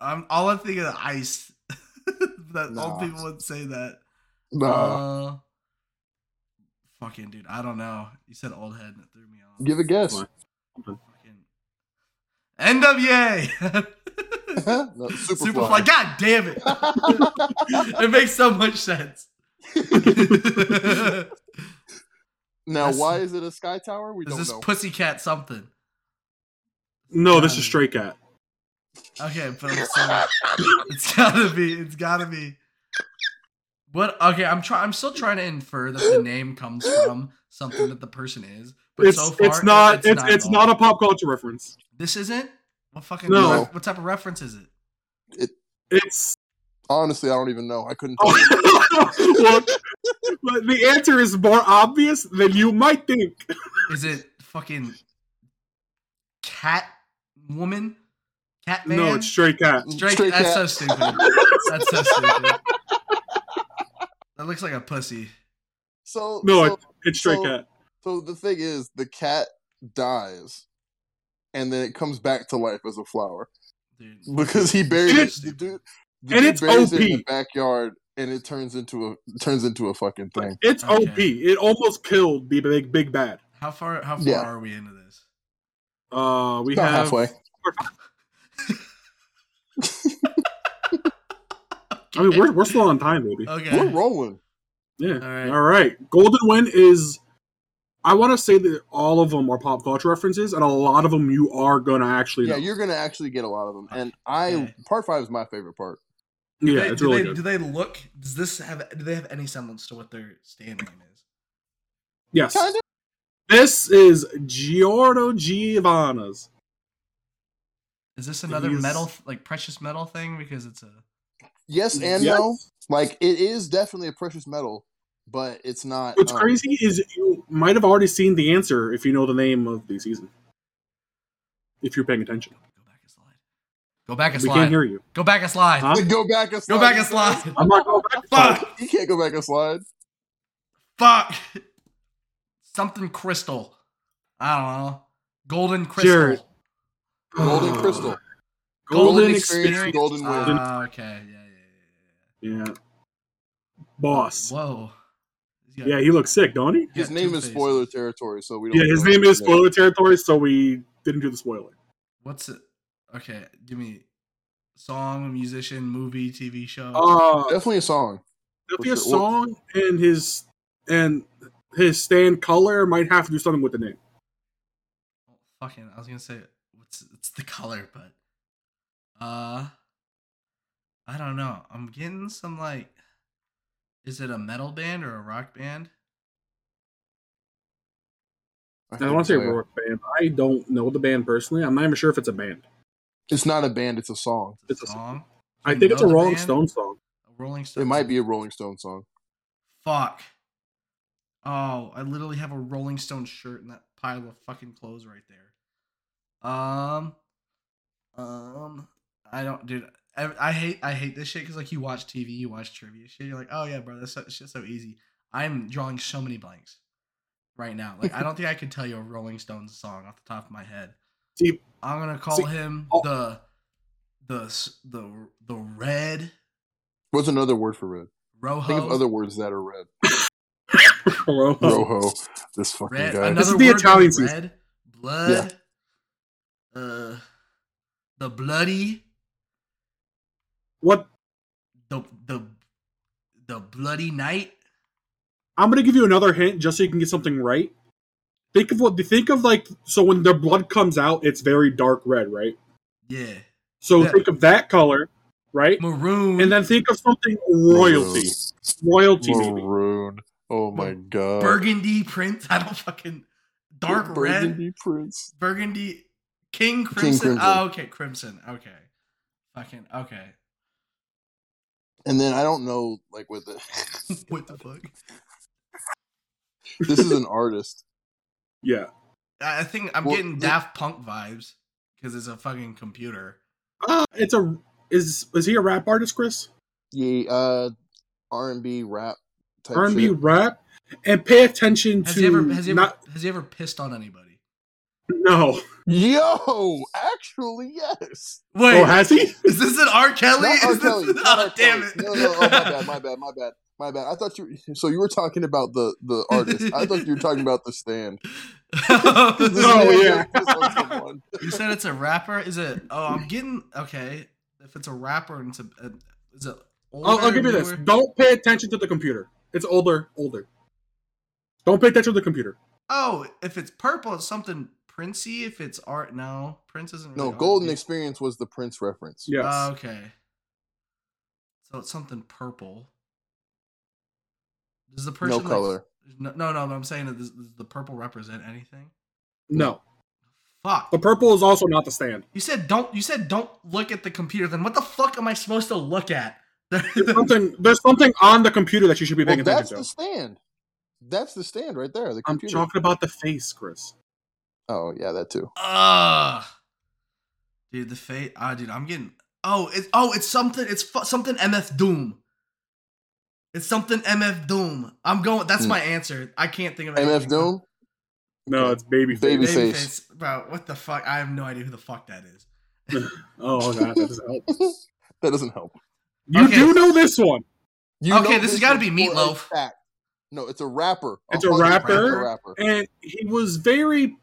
I'm all I'm thinking of ice. that Nah. old people would say that. Nah, Uh, fucking dude, I don't know. You said old head and it threw me off. give a guess. What? Fucking NWA. no, Superfly. Superfly. God damn it! it makes so much sense. now, That's- why is it a sky tower? We Is don't this know. pussycat something? no, this is Stray Cat. Okay, but it's, uh, it's gotta be. It's gotta be. What? Okay, I'm trying. I'm still trying to infer that the name comes from something that the person is. But It's so far, it's not It's, it's it's not a pop culture reference. This isn't. What fucking? No. What, what type of reference is it? it It's Honestly, I don't even know. I couldn't Oh. tell you. well, but the answer is more obvious than you might think. Is it fucking cat woman? Cat man? No, it's Stray Cat. Straight, Stray that's cat. so stupid. That's so stupid. That looks like a pussy. So No, so, It's Stray So- Cat. so the thing is, the cat dies, and then it comes back to life as a flower Dude. because he buried it. The dude, the and dude it's buries it in OP. the backyard, and it turns into a turns into a fucking thing. It's Okay. OP. It almost killed the big big bad. How far how far Yeah. are we into this? Uh, we About have halfway. I mean, we're we're still on time, baby. Okay. We're rolling. Yeah. Alright. All right. Golden Wind is. I want to say that all of them are pop culture references, and a lot of them you are gonna actually Yeah, know. you're gonna actually get a lot of them, and I Okay. part five is my favorite part. Do yeah, they, it's do really they, good. Do they look? Does this have? Do they have any semblance to what their stand name is? yes. Kinda. This is Giorno Giovanna's. Is this another He's- metal, like precious metal thing? Because it's a. Yes and Yes. no. Like it is definitely a precious metal, but it's not. What's um, crazy is you might have already seen the answer if you know the name of the season. If you're paying attention. Go back a slide. Go back a We can't hear you. Go back a slide. Huh? Go back a slide. Go back a slide. I'm not going back. Fuck. You can't go back a slide. Fuck. Something crystal. I don't know. Golden crystal. Jared. Golden crystal. Golden, Golden experience. experience. Golden wind. Ah, okay. Yeah, yeah, yeah, Yeah. yeah. Boss. Whoa. Got- Yeah, he looks sick, don't he? His got name is faces. spoiler territory, so we don't. Yeah, his name is name. spoiler territory, so we didn't do the spoiler. What's it? Okay, give me song, musician, movie, TV show. Uh Definitely a song. definitely a for sure. song and his and his stand color might have to do something with the name. Oh, fucking, I was gonna say what's it's the color, but uh, I don't know. I'm getting some like, is it a metal band or a rock band? I don't want to say couldn't tell you. rock band. I don't know the band personally. I'm not even sure if it's a band. It's not a band. It's a song. It's a It's a- song. I think it's a Rolling band? Stone song. A Rolling Stone. It might be a Rolling Stone song. Fuck. Oh, I literally have a Rolling Stone shirt in that pile of fucking clothes right there. Um, um, I don't, dude. I, I hate I hate this shit because like you watch TV, you watch trivia shit. You're like, oh yeah, bro, that's so, it's just so easy. I'm drawing so many blanks right now. Like I don't think I could tell you a Rolling Stones song off the top of my head. See, I'm gonna call See, him oh- the the the the red What's another word for red? rojo. Think of other words that are red. Rojo. Rojo. This fucking red. guy. Another This is the word Italian red. Blood. Uh, the bloody. What? The the the bloody night. I'm gonna give you another hint just so you can get something right. Think of what. Think of like so when their blood comes out, it's very dark red, right? Yeah. So Yeah. think of that color, right? Maroon. And then think of something royalty, royalty maybe. Maroon. Oh my god. burgundy prince. I don't fucking dark red. Burgundy Prince. Burgundy. King Crimson. Crimson. Oh, okay, Crimson. Okay. Fucking okay. And then I don't know, like with the what the fuck? this is an artist. Yeah. I I think I'm Well, getting the- Daft Punk vibes because it's a fucking computer. Uh, it's a is is he a rap artist, Chris? Yeah, uh, R and B rap type R and B rap, and pay attention Has to he ever has he ever not has he ever pissed on anybody? No. Yo, actually, yes. Wait, Oh, has he? is this an R. Kelly? Not R. Is this- not oh, R. damn Kelly. it! No, no, oh, my bad, my bad, my bad, my bad. I thought you. So you were talking about the the artist. I thought you were talking about the stand. Oh, yeah. Piss you said it's a rapper. Is it? Oh, I'm getting okay. If it's a rapper and it's a, a is it? Older, I'll, I'll give you this. Don't pay attention to the computer. It's older, older. Don't pay attention to the computer. Oh, if it's purple, it's something Princey. If it's art, no, Prince isn't. Really No, Golden R&B. Experience was the Prince reference. Yes. Oh, okay. So it's something purple. Does the person No like- color. no, no, no. But I'm saying that does, does the purple represent anything? no. Fuck. The purple is also not the stand. You said don't. You said don't look at the computer. Then what the fuck am I supposed to look at? There's something there's something on the computer that you should be Well, paying that's attention the stand. That's the stand right there. The I'm computer. talking about the face, Chris. Oh yeah, that too. Ugh. Dude, the fate. Ah, dude, I'm getting. Oh, it's oh, it's something. It's fu- something MF Doom. It's something MF Doom. I'm going. That's Hmm. my answer. I can't think of MF anything. Doom. No, it's baby Baby- face. Babyface. Bro, what the fuck? I have no idea who the fuck that is. Oh god, that doesn't help. that doesn't help. You Okay. do know this one. You Okay, know this has gotta be Meatloaf. fact. No, it's a rapper. It's a 100% rapper. rapper. And he was very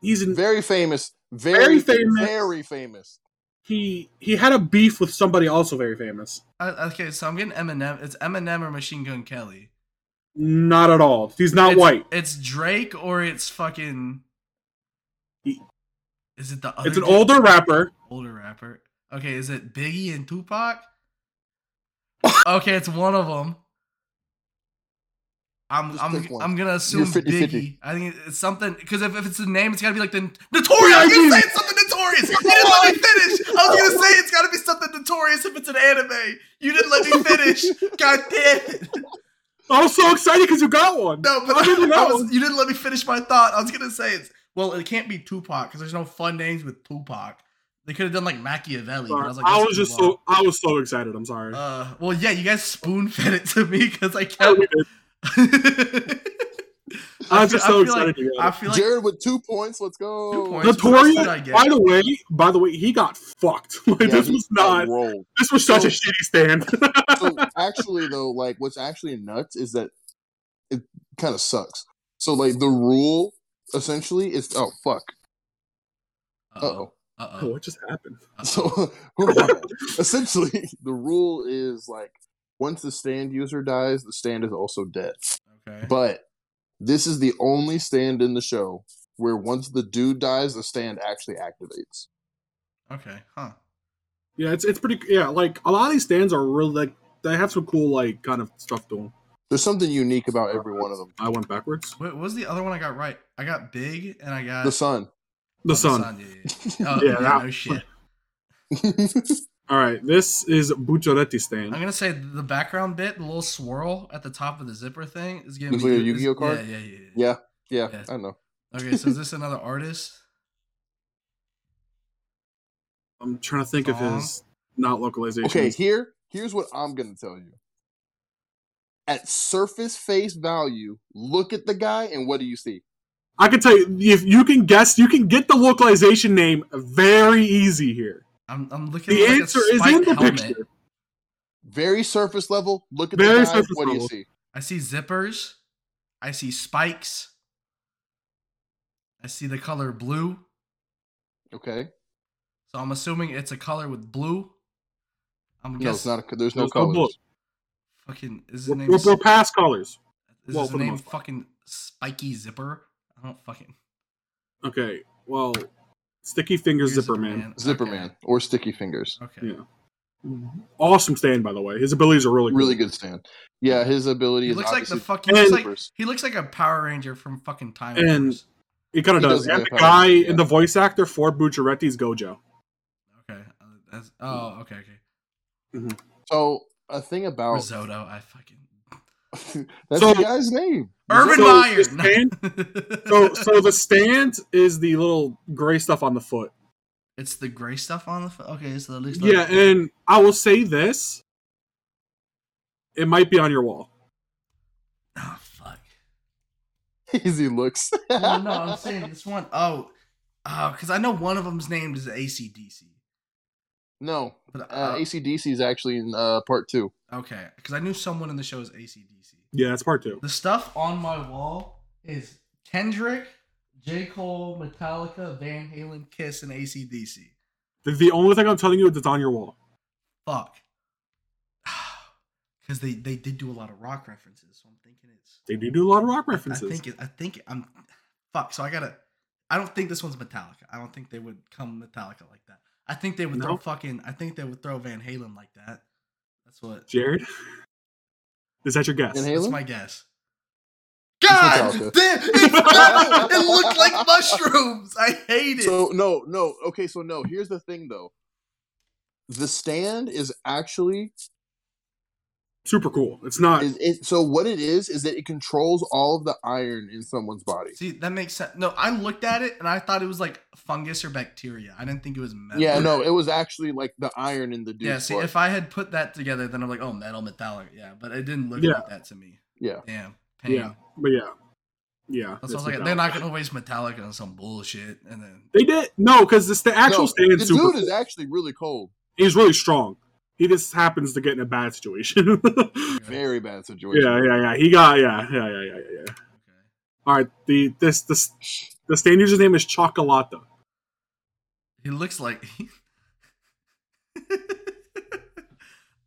he's in Very famous. Very Very, famous. Very famous. he he had a beef with somebody also very famous. Uh, okay, so I'm getting Eminem. It's Eminem or Machine Gun Kelly. Not at all. He's not it's, white. It's Drake or it's fucking. He- Is it the other? It's an dude? older rapper. older rapper. Okay, is it Biggie and Tupac? okay, it's one of them. I'm Just I'm. I'm gonna assume 50-50. Biggie. I think it's something because if, if it's the name, it's gotta be like the notorious. I was gonna say it's something notorious. You didn't let me finish. I was gonna say it's gotta be something notorious if it's an anime. You didn't let me finish. God damn it. I was so excited because you got one. No, but I didn't I know. was, you didn't let me finish my thought. I was gonna say it's well, it can't be Tupac because there's no fun names with Tupac. They could have done like Machiavelli. But I was like, I was just long. so I was so excited. I'm sorry. Uh, well, yeah, you guys spoon fed it to me because I I, kept. Was I just so excited Like, to get I feel like Jared with two points. Let's go. Two points. What else did I Notorious. By the way, by the way, he got fucked. Like Yeah, this was not. rolled. This was such a shitty stand. so actually though like what's actually nuts is that it kind of sucks so like the rule essentially is oh fuck Uh uh-oh oh. Uh Oh, oh. what just happened? so essentially the rule is like once the stand user dies the stand is also dead Okay. but this is the only stand in the show where once the dude dies the stand actually activates Okay. Huh. Yeah, it's it's pretty. Yeah, like a lot of these stands are really like they have some cool like kind of stuff to them. there's something unique about every one of them I went backwards. What what was the other one I got right? I got big and I got the sun The oh, sun. Yeah, yeah, yeah. Oh, Yeah, yeah, that- no shit. All right, this is Bucciarati stand. I'm gonna say the background bit, the little swirl at the top of the zipper thing, is gonna Looks be like a Yu-Gi-Oh card? Yeah, yeah, yeah. yeah. yeah yeah Yeah. i know Okay, so is this another artist? I'm trying to think of his. not localization. Okay, here here's what I'm gonna tell you. At surface face value, look at the guy and what do you see? I can tell you if you can guess, you can get the localization name very easy here. I'm, I'm looking The at like answer a is in the helmet. picture. Very surface level. Look at Very the guy. surface What do you see? I see zippers. I see spikes. I see the color blue. Okay. So I'm assuming it's a color with blue. I'm No, guessing. it's not. A, there's no There's no colors. blue. Fucking is his We're, name? we're, we're past colors. is well, his the name fucking Spiky Zipper? I don't fucking. Okay, well, Sticky Fingers Here's Zipper Man. Zipper Okay. Man or Sticky Fingers. Okay. Yeah. Awesome stand, by the way. His abilities are really, Really cool. good stand. Yeah, his ability He is looks like the obviously fucking. He looks like, he looks like a Power Ranger from fucking Time And- Wars. He kind of does. does And the guy Power Ranger, and the voice actor for Bucciarati's Gojo. Okay. Uh, that's, oh, okay, okay. So a thing about Risotto. I fucking. that's So- the guy's name. Urban So, Meyer. stand- So, so the stand is the little gray stuff on the foot. it's the gray stuff on the. foot. okay, so at least. Yeah, and I will say this: it might be on your wall. Oh fuck. Easy looks. well, no, I'm saying this one. Oh, oh, because I know one of them's named is ACDC. no, But uh, uh, ACDC is actually in uh, part two. Okay, because I knew someone in the show is ACDC. Yeah, that's part two. The stuff on my wall is Kendrick, J. Cole, Metallica, Van Halen, Kiss, and ACDC. The, the only thing I'm telling you is it's on your wall. Fuck. Because they, they did do a lot of rock references, so I'm thinking it's. They do do a lot of rock references. I think it, I think I'm. Fuck. So I gotta. I don't think this one's Metallica. I don't think they would come Metallica like that. I think they would throw fucking. I think they would throw Van Halen like that. That's what. Jared, is that your guess? Van That's my guess. God, Metallica. it, no, it looked like mushrooms. I hate it. So no, no. Okay, so no. Here's the thing, though. The stand is actually Super cool. It's not. is it, so what it is is that it controls all of the iron in someone's body. See, that makes sense. No, I looked at it and I thought it was like fungus or bacteria. I didn't think it was metal. Yeah, no, it was actually like the iron in the dude's Yeah, see, blood. if I had put that together, then I'm like, oh, metal, metallic. Yeah, but it didn't look Yeah. like that to me. yeah. Damn. Pain. yeah, but yeah, yeah. That's it's what I was like, Metallica. they're not gonna waste Metallica on some bullshit, and then They did no, because it's the actual No, stand. the super dude is actually really cold. He's really strong. He just happens to get in a bad situation. Very bad situation. yeah, yeah, yeah. He got yeah, yeah, yeah, yeah, yeah. okay. All right, the this this the stand user's name is Cioccolata. He looks like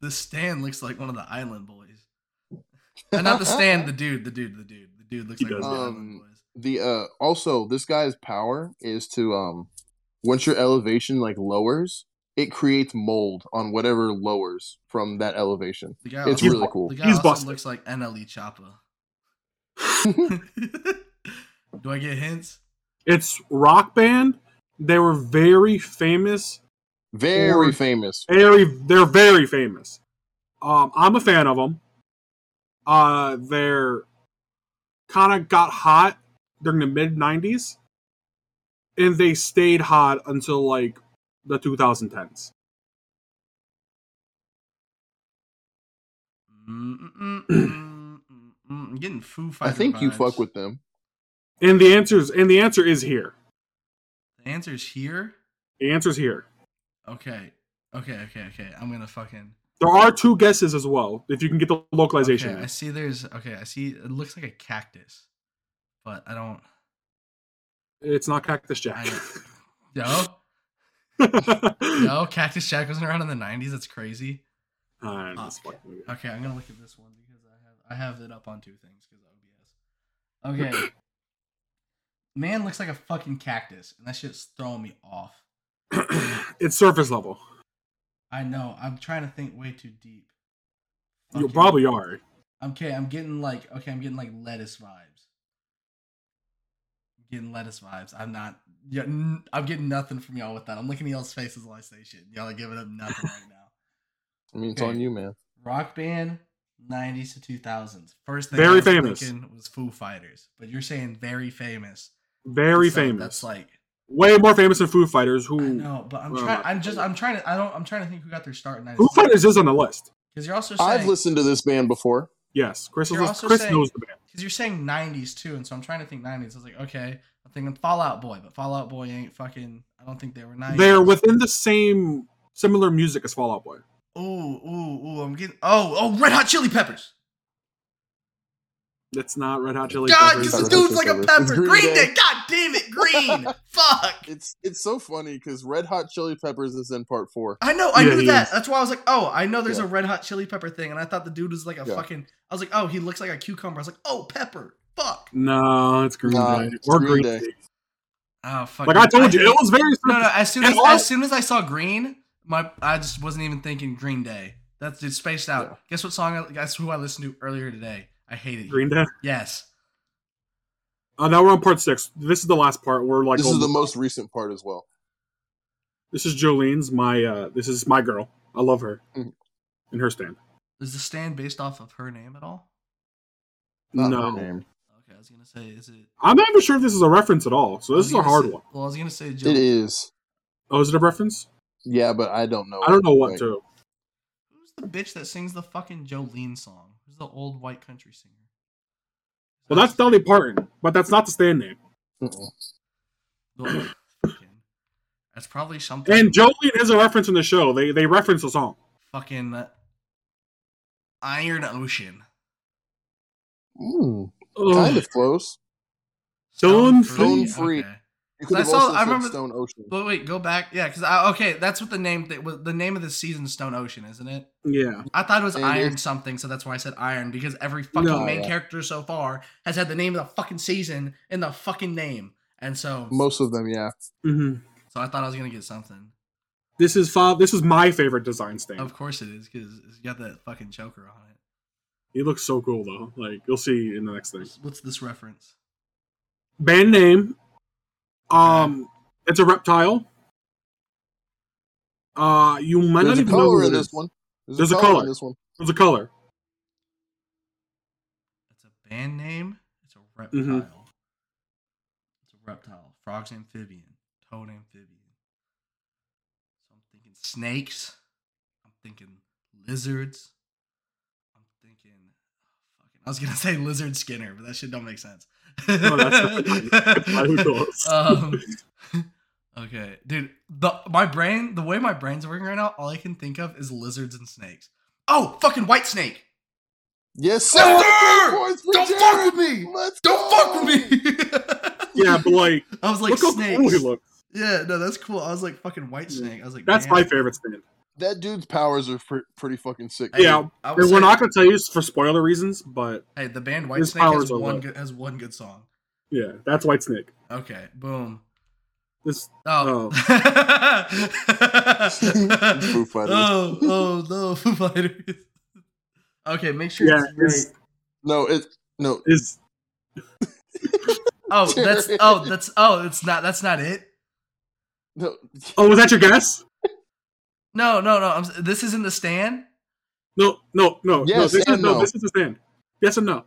the stand looks like one of the Island Boys. Uh, not the stand, the dude, the dude, the dude, the dude looks He like one of the Um, Island Boys. The uh also this guy's power is to um once your elevation like lowers, it creates mold on whatever lowers from that elevation. The guy it's also, really cool. The guy He's also busted. looks like NLE Choppa. Do I get hints? It's rock band. They were very famous. Very Or- famous. Very, they're very famous. Um, I'm a fan of them. Uh, they're kind of got hot during the mid '90s, and they stayed hot until like the 2010s. I'm getting Foo I Fighter think you fuck with them. And the answers, and the answer is here. The answer's here. The answer's here. Okay. Okay. Okay. Okay. I'm gonna fucking. There are two guesses as well, if you can get the localization. Okay, I see. There's okay. I see. It looks like a cactus, but I don't. It's not Cactus Jack. Yo, yo, Cactus Jack wasn't around in the '90s. That's crazy. Uh, Okay. Okay, I'm gonna look at this one because I have I have it up on two things because OBS. Okay. Man looks like a fucking cactus, and that shit's throwing me off. it's surface level. I know. I'm trying to think way too deep. You probably are. Okay, I'm getting like okay, I'm getting like lettuce vibes. I'm getting lettuce vibes. I'm not. Yeah, n- I'm getting nothing from y'all with that. I'm looking at y'all's faces while I say shit. Y'all are giving up nothing right now. I mean, it's Okay. on you, man. Rock band, 90s to 2000s. First thing Very I was famous. thinking was Foo Fighters, but you're saying very famous. Very So famous. That's like way more famous than Foo Fighters. Who No, but I'm trying. not um, I'm just. I'm trying to. I don't. I'm trying to think who got their start in Foo '96. Fighters is on the list. Because you're also I've listened to this band before. Yes, Chris, You're is, Chris saying- knows the band. Because you're saying '90s too, and so I'm trying to think '90s. I was like, okay, I'm thinking Fallout Boy, but Fallout Boy ain't fucking. I don't think they were '90s. They're within the same similar music as Fall Out Boy. Ooh, ooh, ooh! I'm getting. Oh, oh! Red Hot Chili Peppers. It's not Red Hot Chili God, Peppers. because the dude's like Chili a pepper. It's Green, Green Day. Day. God damn it, Green. Fuck. It's it's so funny because Red Hot Chili Peppers is in part four. I know. I Yeah, knew he that. is. That's why I was like, oh, I know there's Yeah. a Red Hot Chili Pepper thing, and I thought the dude was like a Yeah. fucking. I was like, oh, he looks like a cucumber. I was like, oh, pepper. Fuck. No, it's Green Nah, Day it's or Green Green Day. Day. Oh fuck. Like I told you, it was very. No, no. As soon as all- as soon as I saw green, my I just wasn't even thinking Green Day. That's just spaced out. Yeah. Guess what song? I, guess who I listened to earlier today? I hate it. Green Day. Yes. Uh, now we're on part six. This is the last part. We're like This is the almost- most recent part as well. This is Jolyne's. My uh, this is my girl. I love her. Mhm. In her stand. Is the stand based off of her name at all? Not no, name. Okay, I was gonna say, is it? I'm not even sure if this is a reference at all. So this is a hard say- one. Well, I was gonna say, Jill, It is. Oh, is it a reference? Yeah, but I don't know. I don't know what Like, to. who's the bitch that sings the fucking Jolene song? Who's the old white country singer? Well, that's Dolly Parton, but that's not the stand name. Well, That's probably something. And Jolene is a reference in the show. They they reference the song. fucking Iron Ocean. Mm, Ugh. kind of close. Stone Free. Stone Free. Okay. You could I saw- also I remember- Stone Ocean. But wait, go back. Yeah, because I okay, that's what the name that was the name of the season Stone Ocean, isn't it? Yeah. I thought it was It Iron something, so that's why I said Iron because every fucking No. main character so far has had the name of the fucking season in the fucking name, and so Most of them, yeah. hmm so I thought I was gonna get something. This is fa- This is my favorite design stand. Of course it is because it's got that fucking choker on it. He looks so cool though. Like you'll see in the next thing. What's, what's this reference? Band name. Um, it's a reptile. Uh, you might There's not even know who color in this one. There's, There's a a color color. in this one. There's a color. It's a band name. It's a reptile. Mhm. It's a reptile. Frogs amphibian. Toad amphibian. So I'm thinking snakes. I'm thinking lizards. I'm thinking. Fucking, I was gonna say lizard Skinner, but that shit don't make sense. No, that's that's um, okay, dude. The my brain, the way my brain's working right now, all I can think of is lizards and snakes. Oh, fucking white snake! Yes, sir. Yes, sir! Points for Don't Jared. fuck with me! Let's Don't go. fuck with me! Yeah, but like, I was like look how snakes. cool he looks. Yeah, no, that's cool. I was like fucking white snake. I was like, That's damn. my favorite stand. That dude's powers are pre- pretty fucking sick. Hey, Yeah, I And we're say- not gonna tell you for spoiler reasons, but Hey, the band White Snake has one good, has one good song. yeah, that's White Snake. Okay, boom. This Oh. oh. Foo Fighters. oh, oh no, Foo Fighters. Okay, make sure yeah it's is right. No, it no. is Oh, that's oh, that's oh, it's not that's not it. No, oh was that your guess? No, no, no. I'm, this isn't the stand. No, no, no, no. This is and no. no. This is the stand. Yes and no.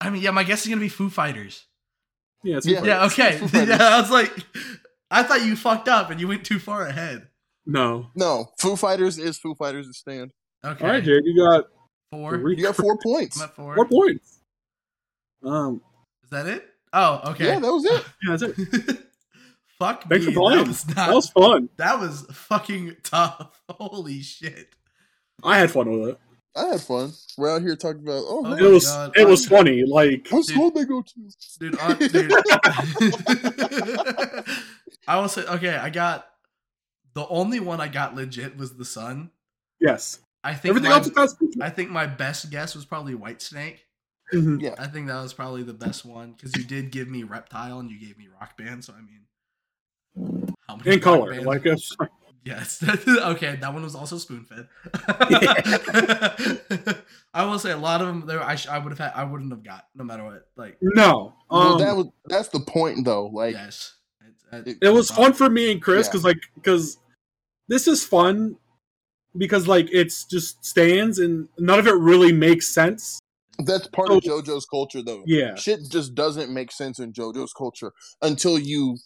I mean, yeah, my guess is gonna be Foo Fighters. Yeah, it's Yeah. Yeah, okay. Foo Yeah, I was like, I thought you fucked up and you went too far ahead. no. no. Foo Fighters is Foo Fighters' the stand. Okay, All right, Jared, you got four. three, You got four points. I'm at four. four points. Um, Is that it? Oh, okay. Yeah, that was it. yeah, that's it. Fuck Thanks me. for playing. That was not. That was fun. that was fucking tough. Holy shit. I had fun with it. I had fun. We're out here talking about. Oh, Oh hey, It was God. it was funny. Like what school they go to? Dude, on, dude. I will say, okay, I got the only one I got legit was the sun. yes, I think everything my, else was I think my best guess was probably White Snake. Mhm. Yeah. I think that was probably the best one because you did give me Reptile and you gave me Rock Band. So I mean, how many in color. bands- Like us. yes, okay, that one was also spoon fed. I will say a lot of them there. I, sh- I would have had. I wouldn't have got no matter what. Like no. well, Um, that was that's the point though. Like yes, It's- it- it was fun for me and Chris Yeah. because like because this is fun because like it's just stands and none of it really makes sense. that's part of JoJo's culture though. Yeah, Shit just doesn't make sense in JoJo's culture until you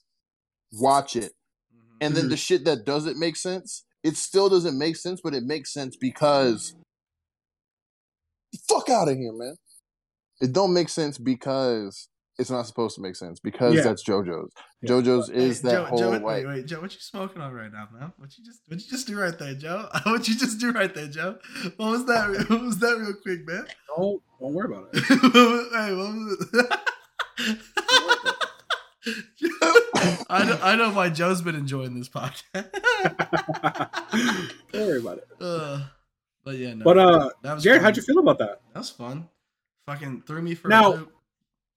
watch it. Mhm. And then the shit that doesn't make sense, it still doesn't make sense, but it makes sense because fuck out of here, man. It don't make sense because it's not supposed to make sense because Yeah. that's JoJo's. Yeah. JoJo's Hey, is that Joe, whole Joe, wait, like wait, Joe, what you smoking on right now, man? What you just, what you just do right there, Joe? What you just do right there, Joe? What was that? What was that, real quick, man? Don't don't worry about it. hey, what was it? I know, I know why Joe's been enjoying this podcast. don't worry about it. uh, but yeah, no. But uh, that was Jared, fun. how'd you feel about that? That was fun. Fucking threw me for Now- a loop.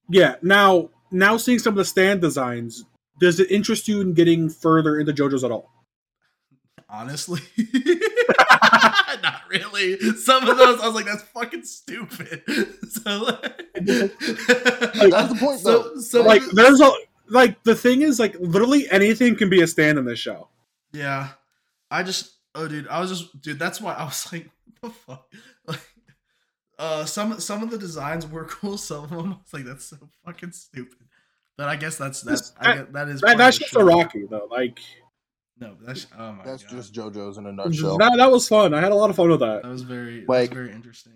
Yeah. Now, now seeing some of the stand designs, does it interest you in getting further into JoJo's at all? Honestly, not really. Some of those, I was like, "That's fucking stupid." So, like, That's the point, though. So, like, there's a like the thing is like literally anything can be a stand in this show. Yeah. I just oh dude, I was just dude, that's why I was like, what the fuck? Like uh some some of the designs were cool, some of them I was like, that's so fucking stupid. But I guess that's that's I guess, that is That, that's of the just a. Rocky though. Like No, that's oh my that's god. just JoJo's in a nutshell. that, that was fun. I had a lot of fun with that. that was very that Like- was very interesting.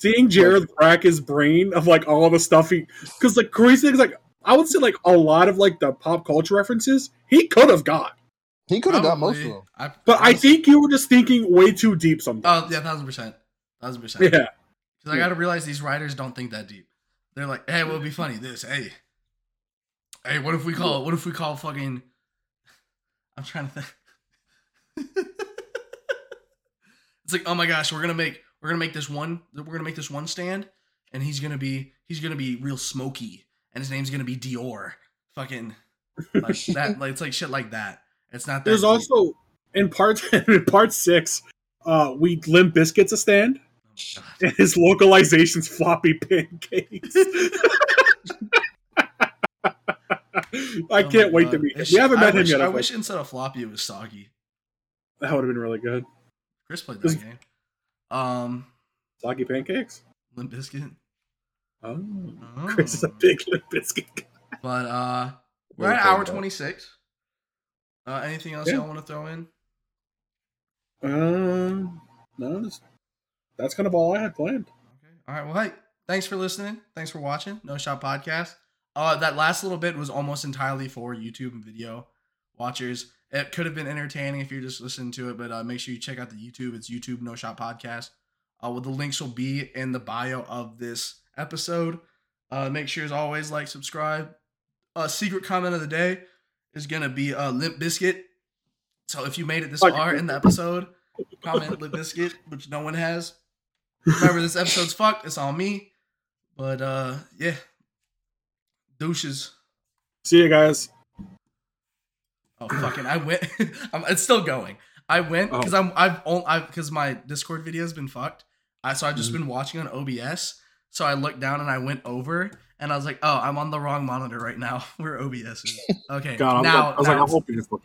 Seeing Jared crack his brain of like all the stuff he, because like crazy things like I would say like a lot of like the pop culture references he could have got, He could have got most of them. I, but I was- think you were just thinking way too deep sometimes. Oh yeah, thousand percent. Thousand percent. yeah, Because I gotta realize these writers don't think that deep. They're like, hey, what would be funny? This, hey. Hey, what if we call what if we call fucking I'm trying to think. it's like, oh my gosh, we're gonna make we're gonna make this one we're gonna make this one stand and he's gonna be he's gonna be real smoky and his name's gonna be Dior. Fucking like that like it's like shit like that. It's not that there's deep. also in part in part six, uh, we Limp Bizkit's a stand. Oh and his localization's floppy pancakes. I Oh can't wait God. to meet him. It's- We haven't I met him wish- yet. I I wish instead of floppy it was soggy. that would have been really good. Chris played that game. Um, Soggy pancakes. Limp Bizkit. Oh, Oh. Chris is a big Limp Bizkit guy. But uh, we're What at hour twenty six. Uh, anything else Yeah. y'all want to throw in? Um, no, that's, that's kind of all I had planned. Okay. All right. Well, hey, thanks for listening. Thanks for watching No Shot Podcast. Uh, that last little bit was almost entirely for YouTube and video watchers. It could have been entertaining if you're just listening to it, but uh, make sure you check out the YouTube. It's YouTube No Shot Podcast. Uh, well, the links will be in the bio of this episode. Uh, make sure, as always, like, subscribe. Uh, secret comment of the day is gonna be uh, Limp Bizkit. So if you made it this far in the episode, comment Limp Bizkit, which no one has. Remember, this episode's fucked. It's on me. But uh, yeah, douches. See you guys. Oh fucking! I went. I'm, it's still going. I went because I'm I've only I because my Discord video has been fucked. I so I've just Mhm. been watching on OBS. So I looked down and I went over and I was like, oh, I'm on the wrong monitor right now We're OBS. Okay, God, I'm, now I was now like, I'm it's- hoping it's fucking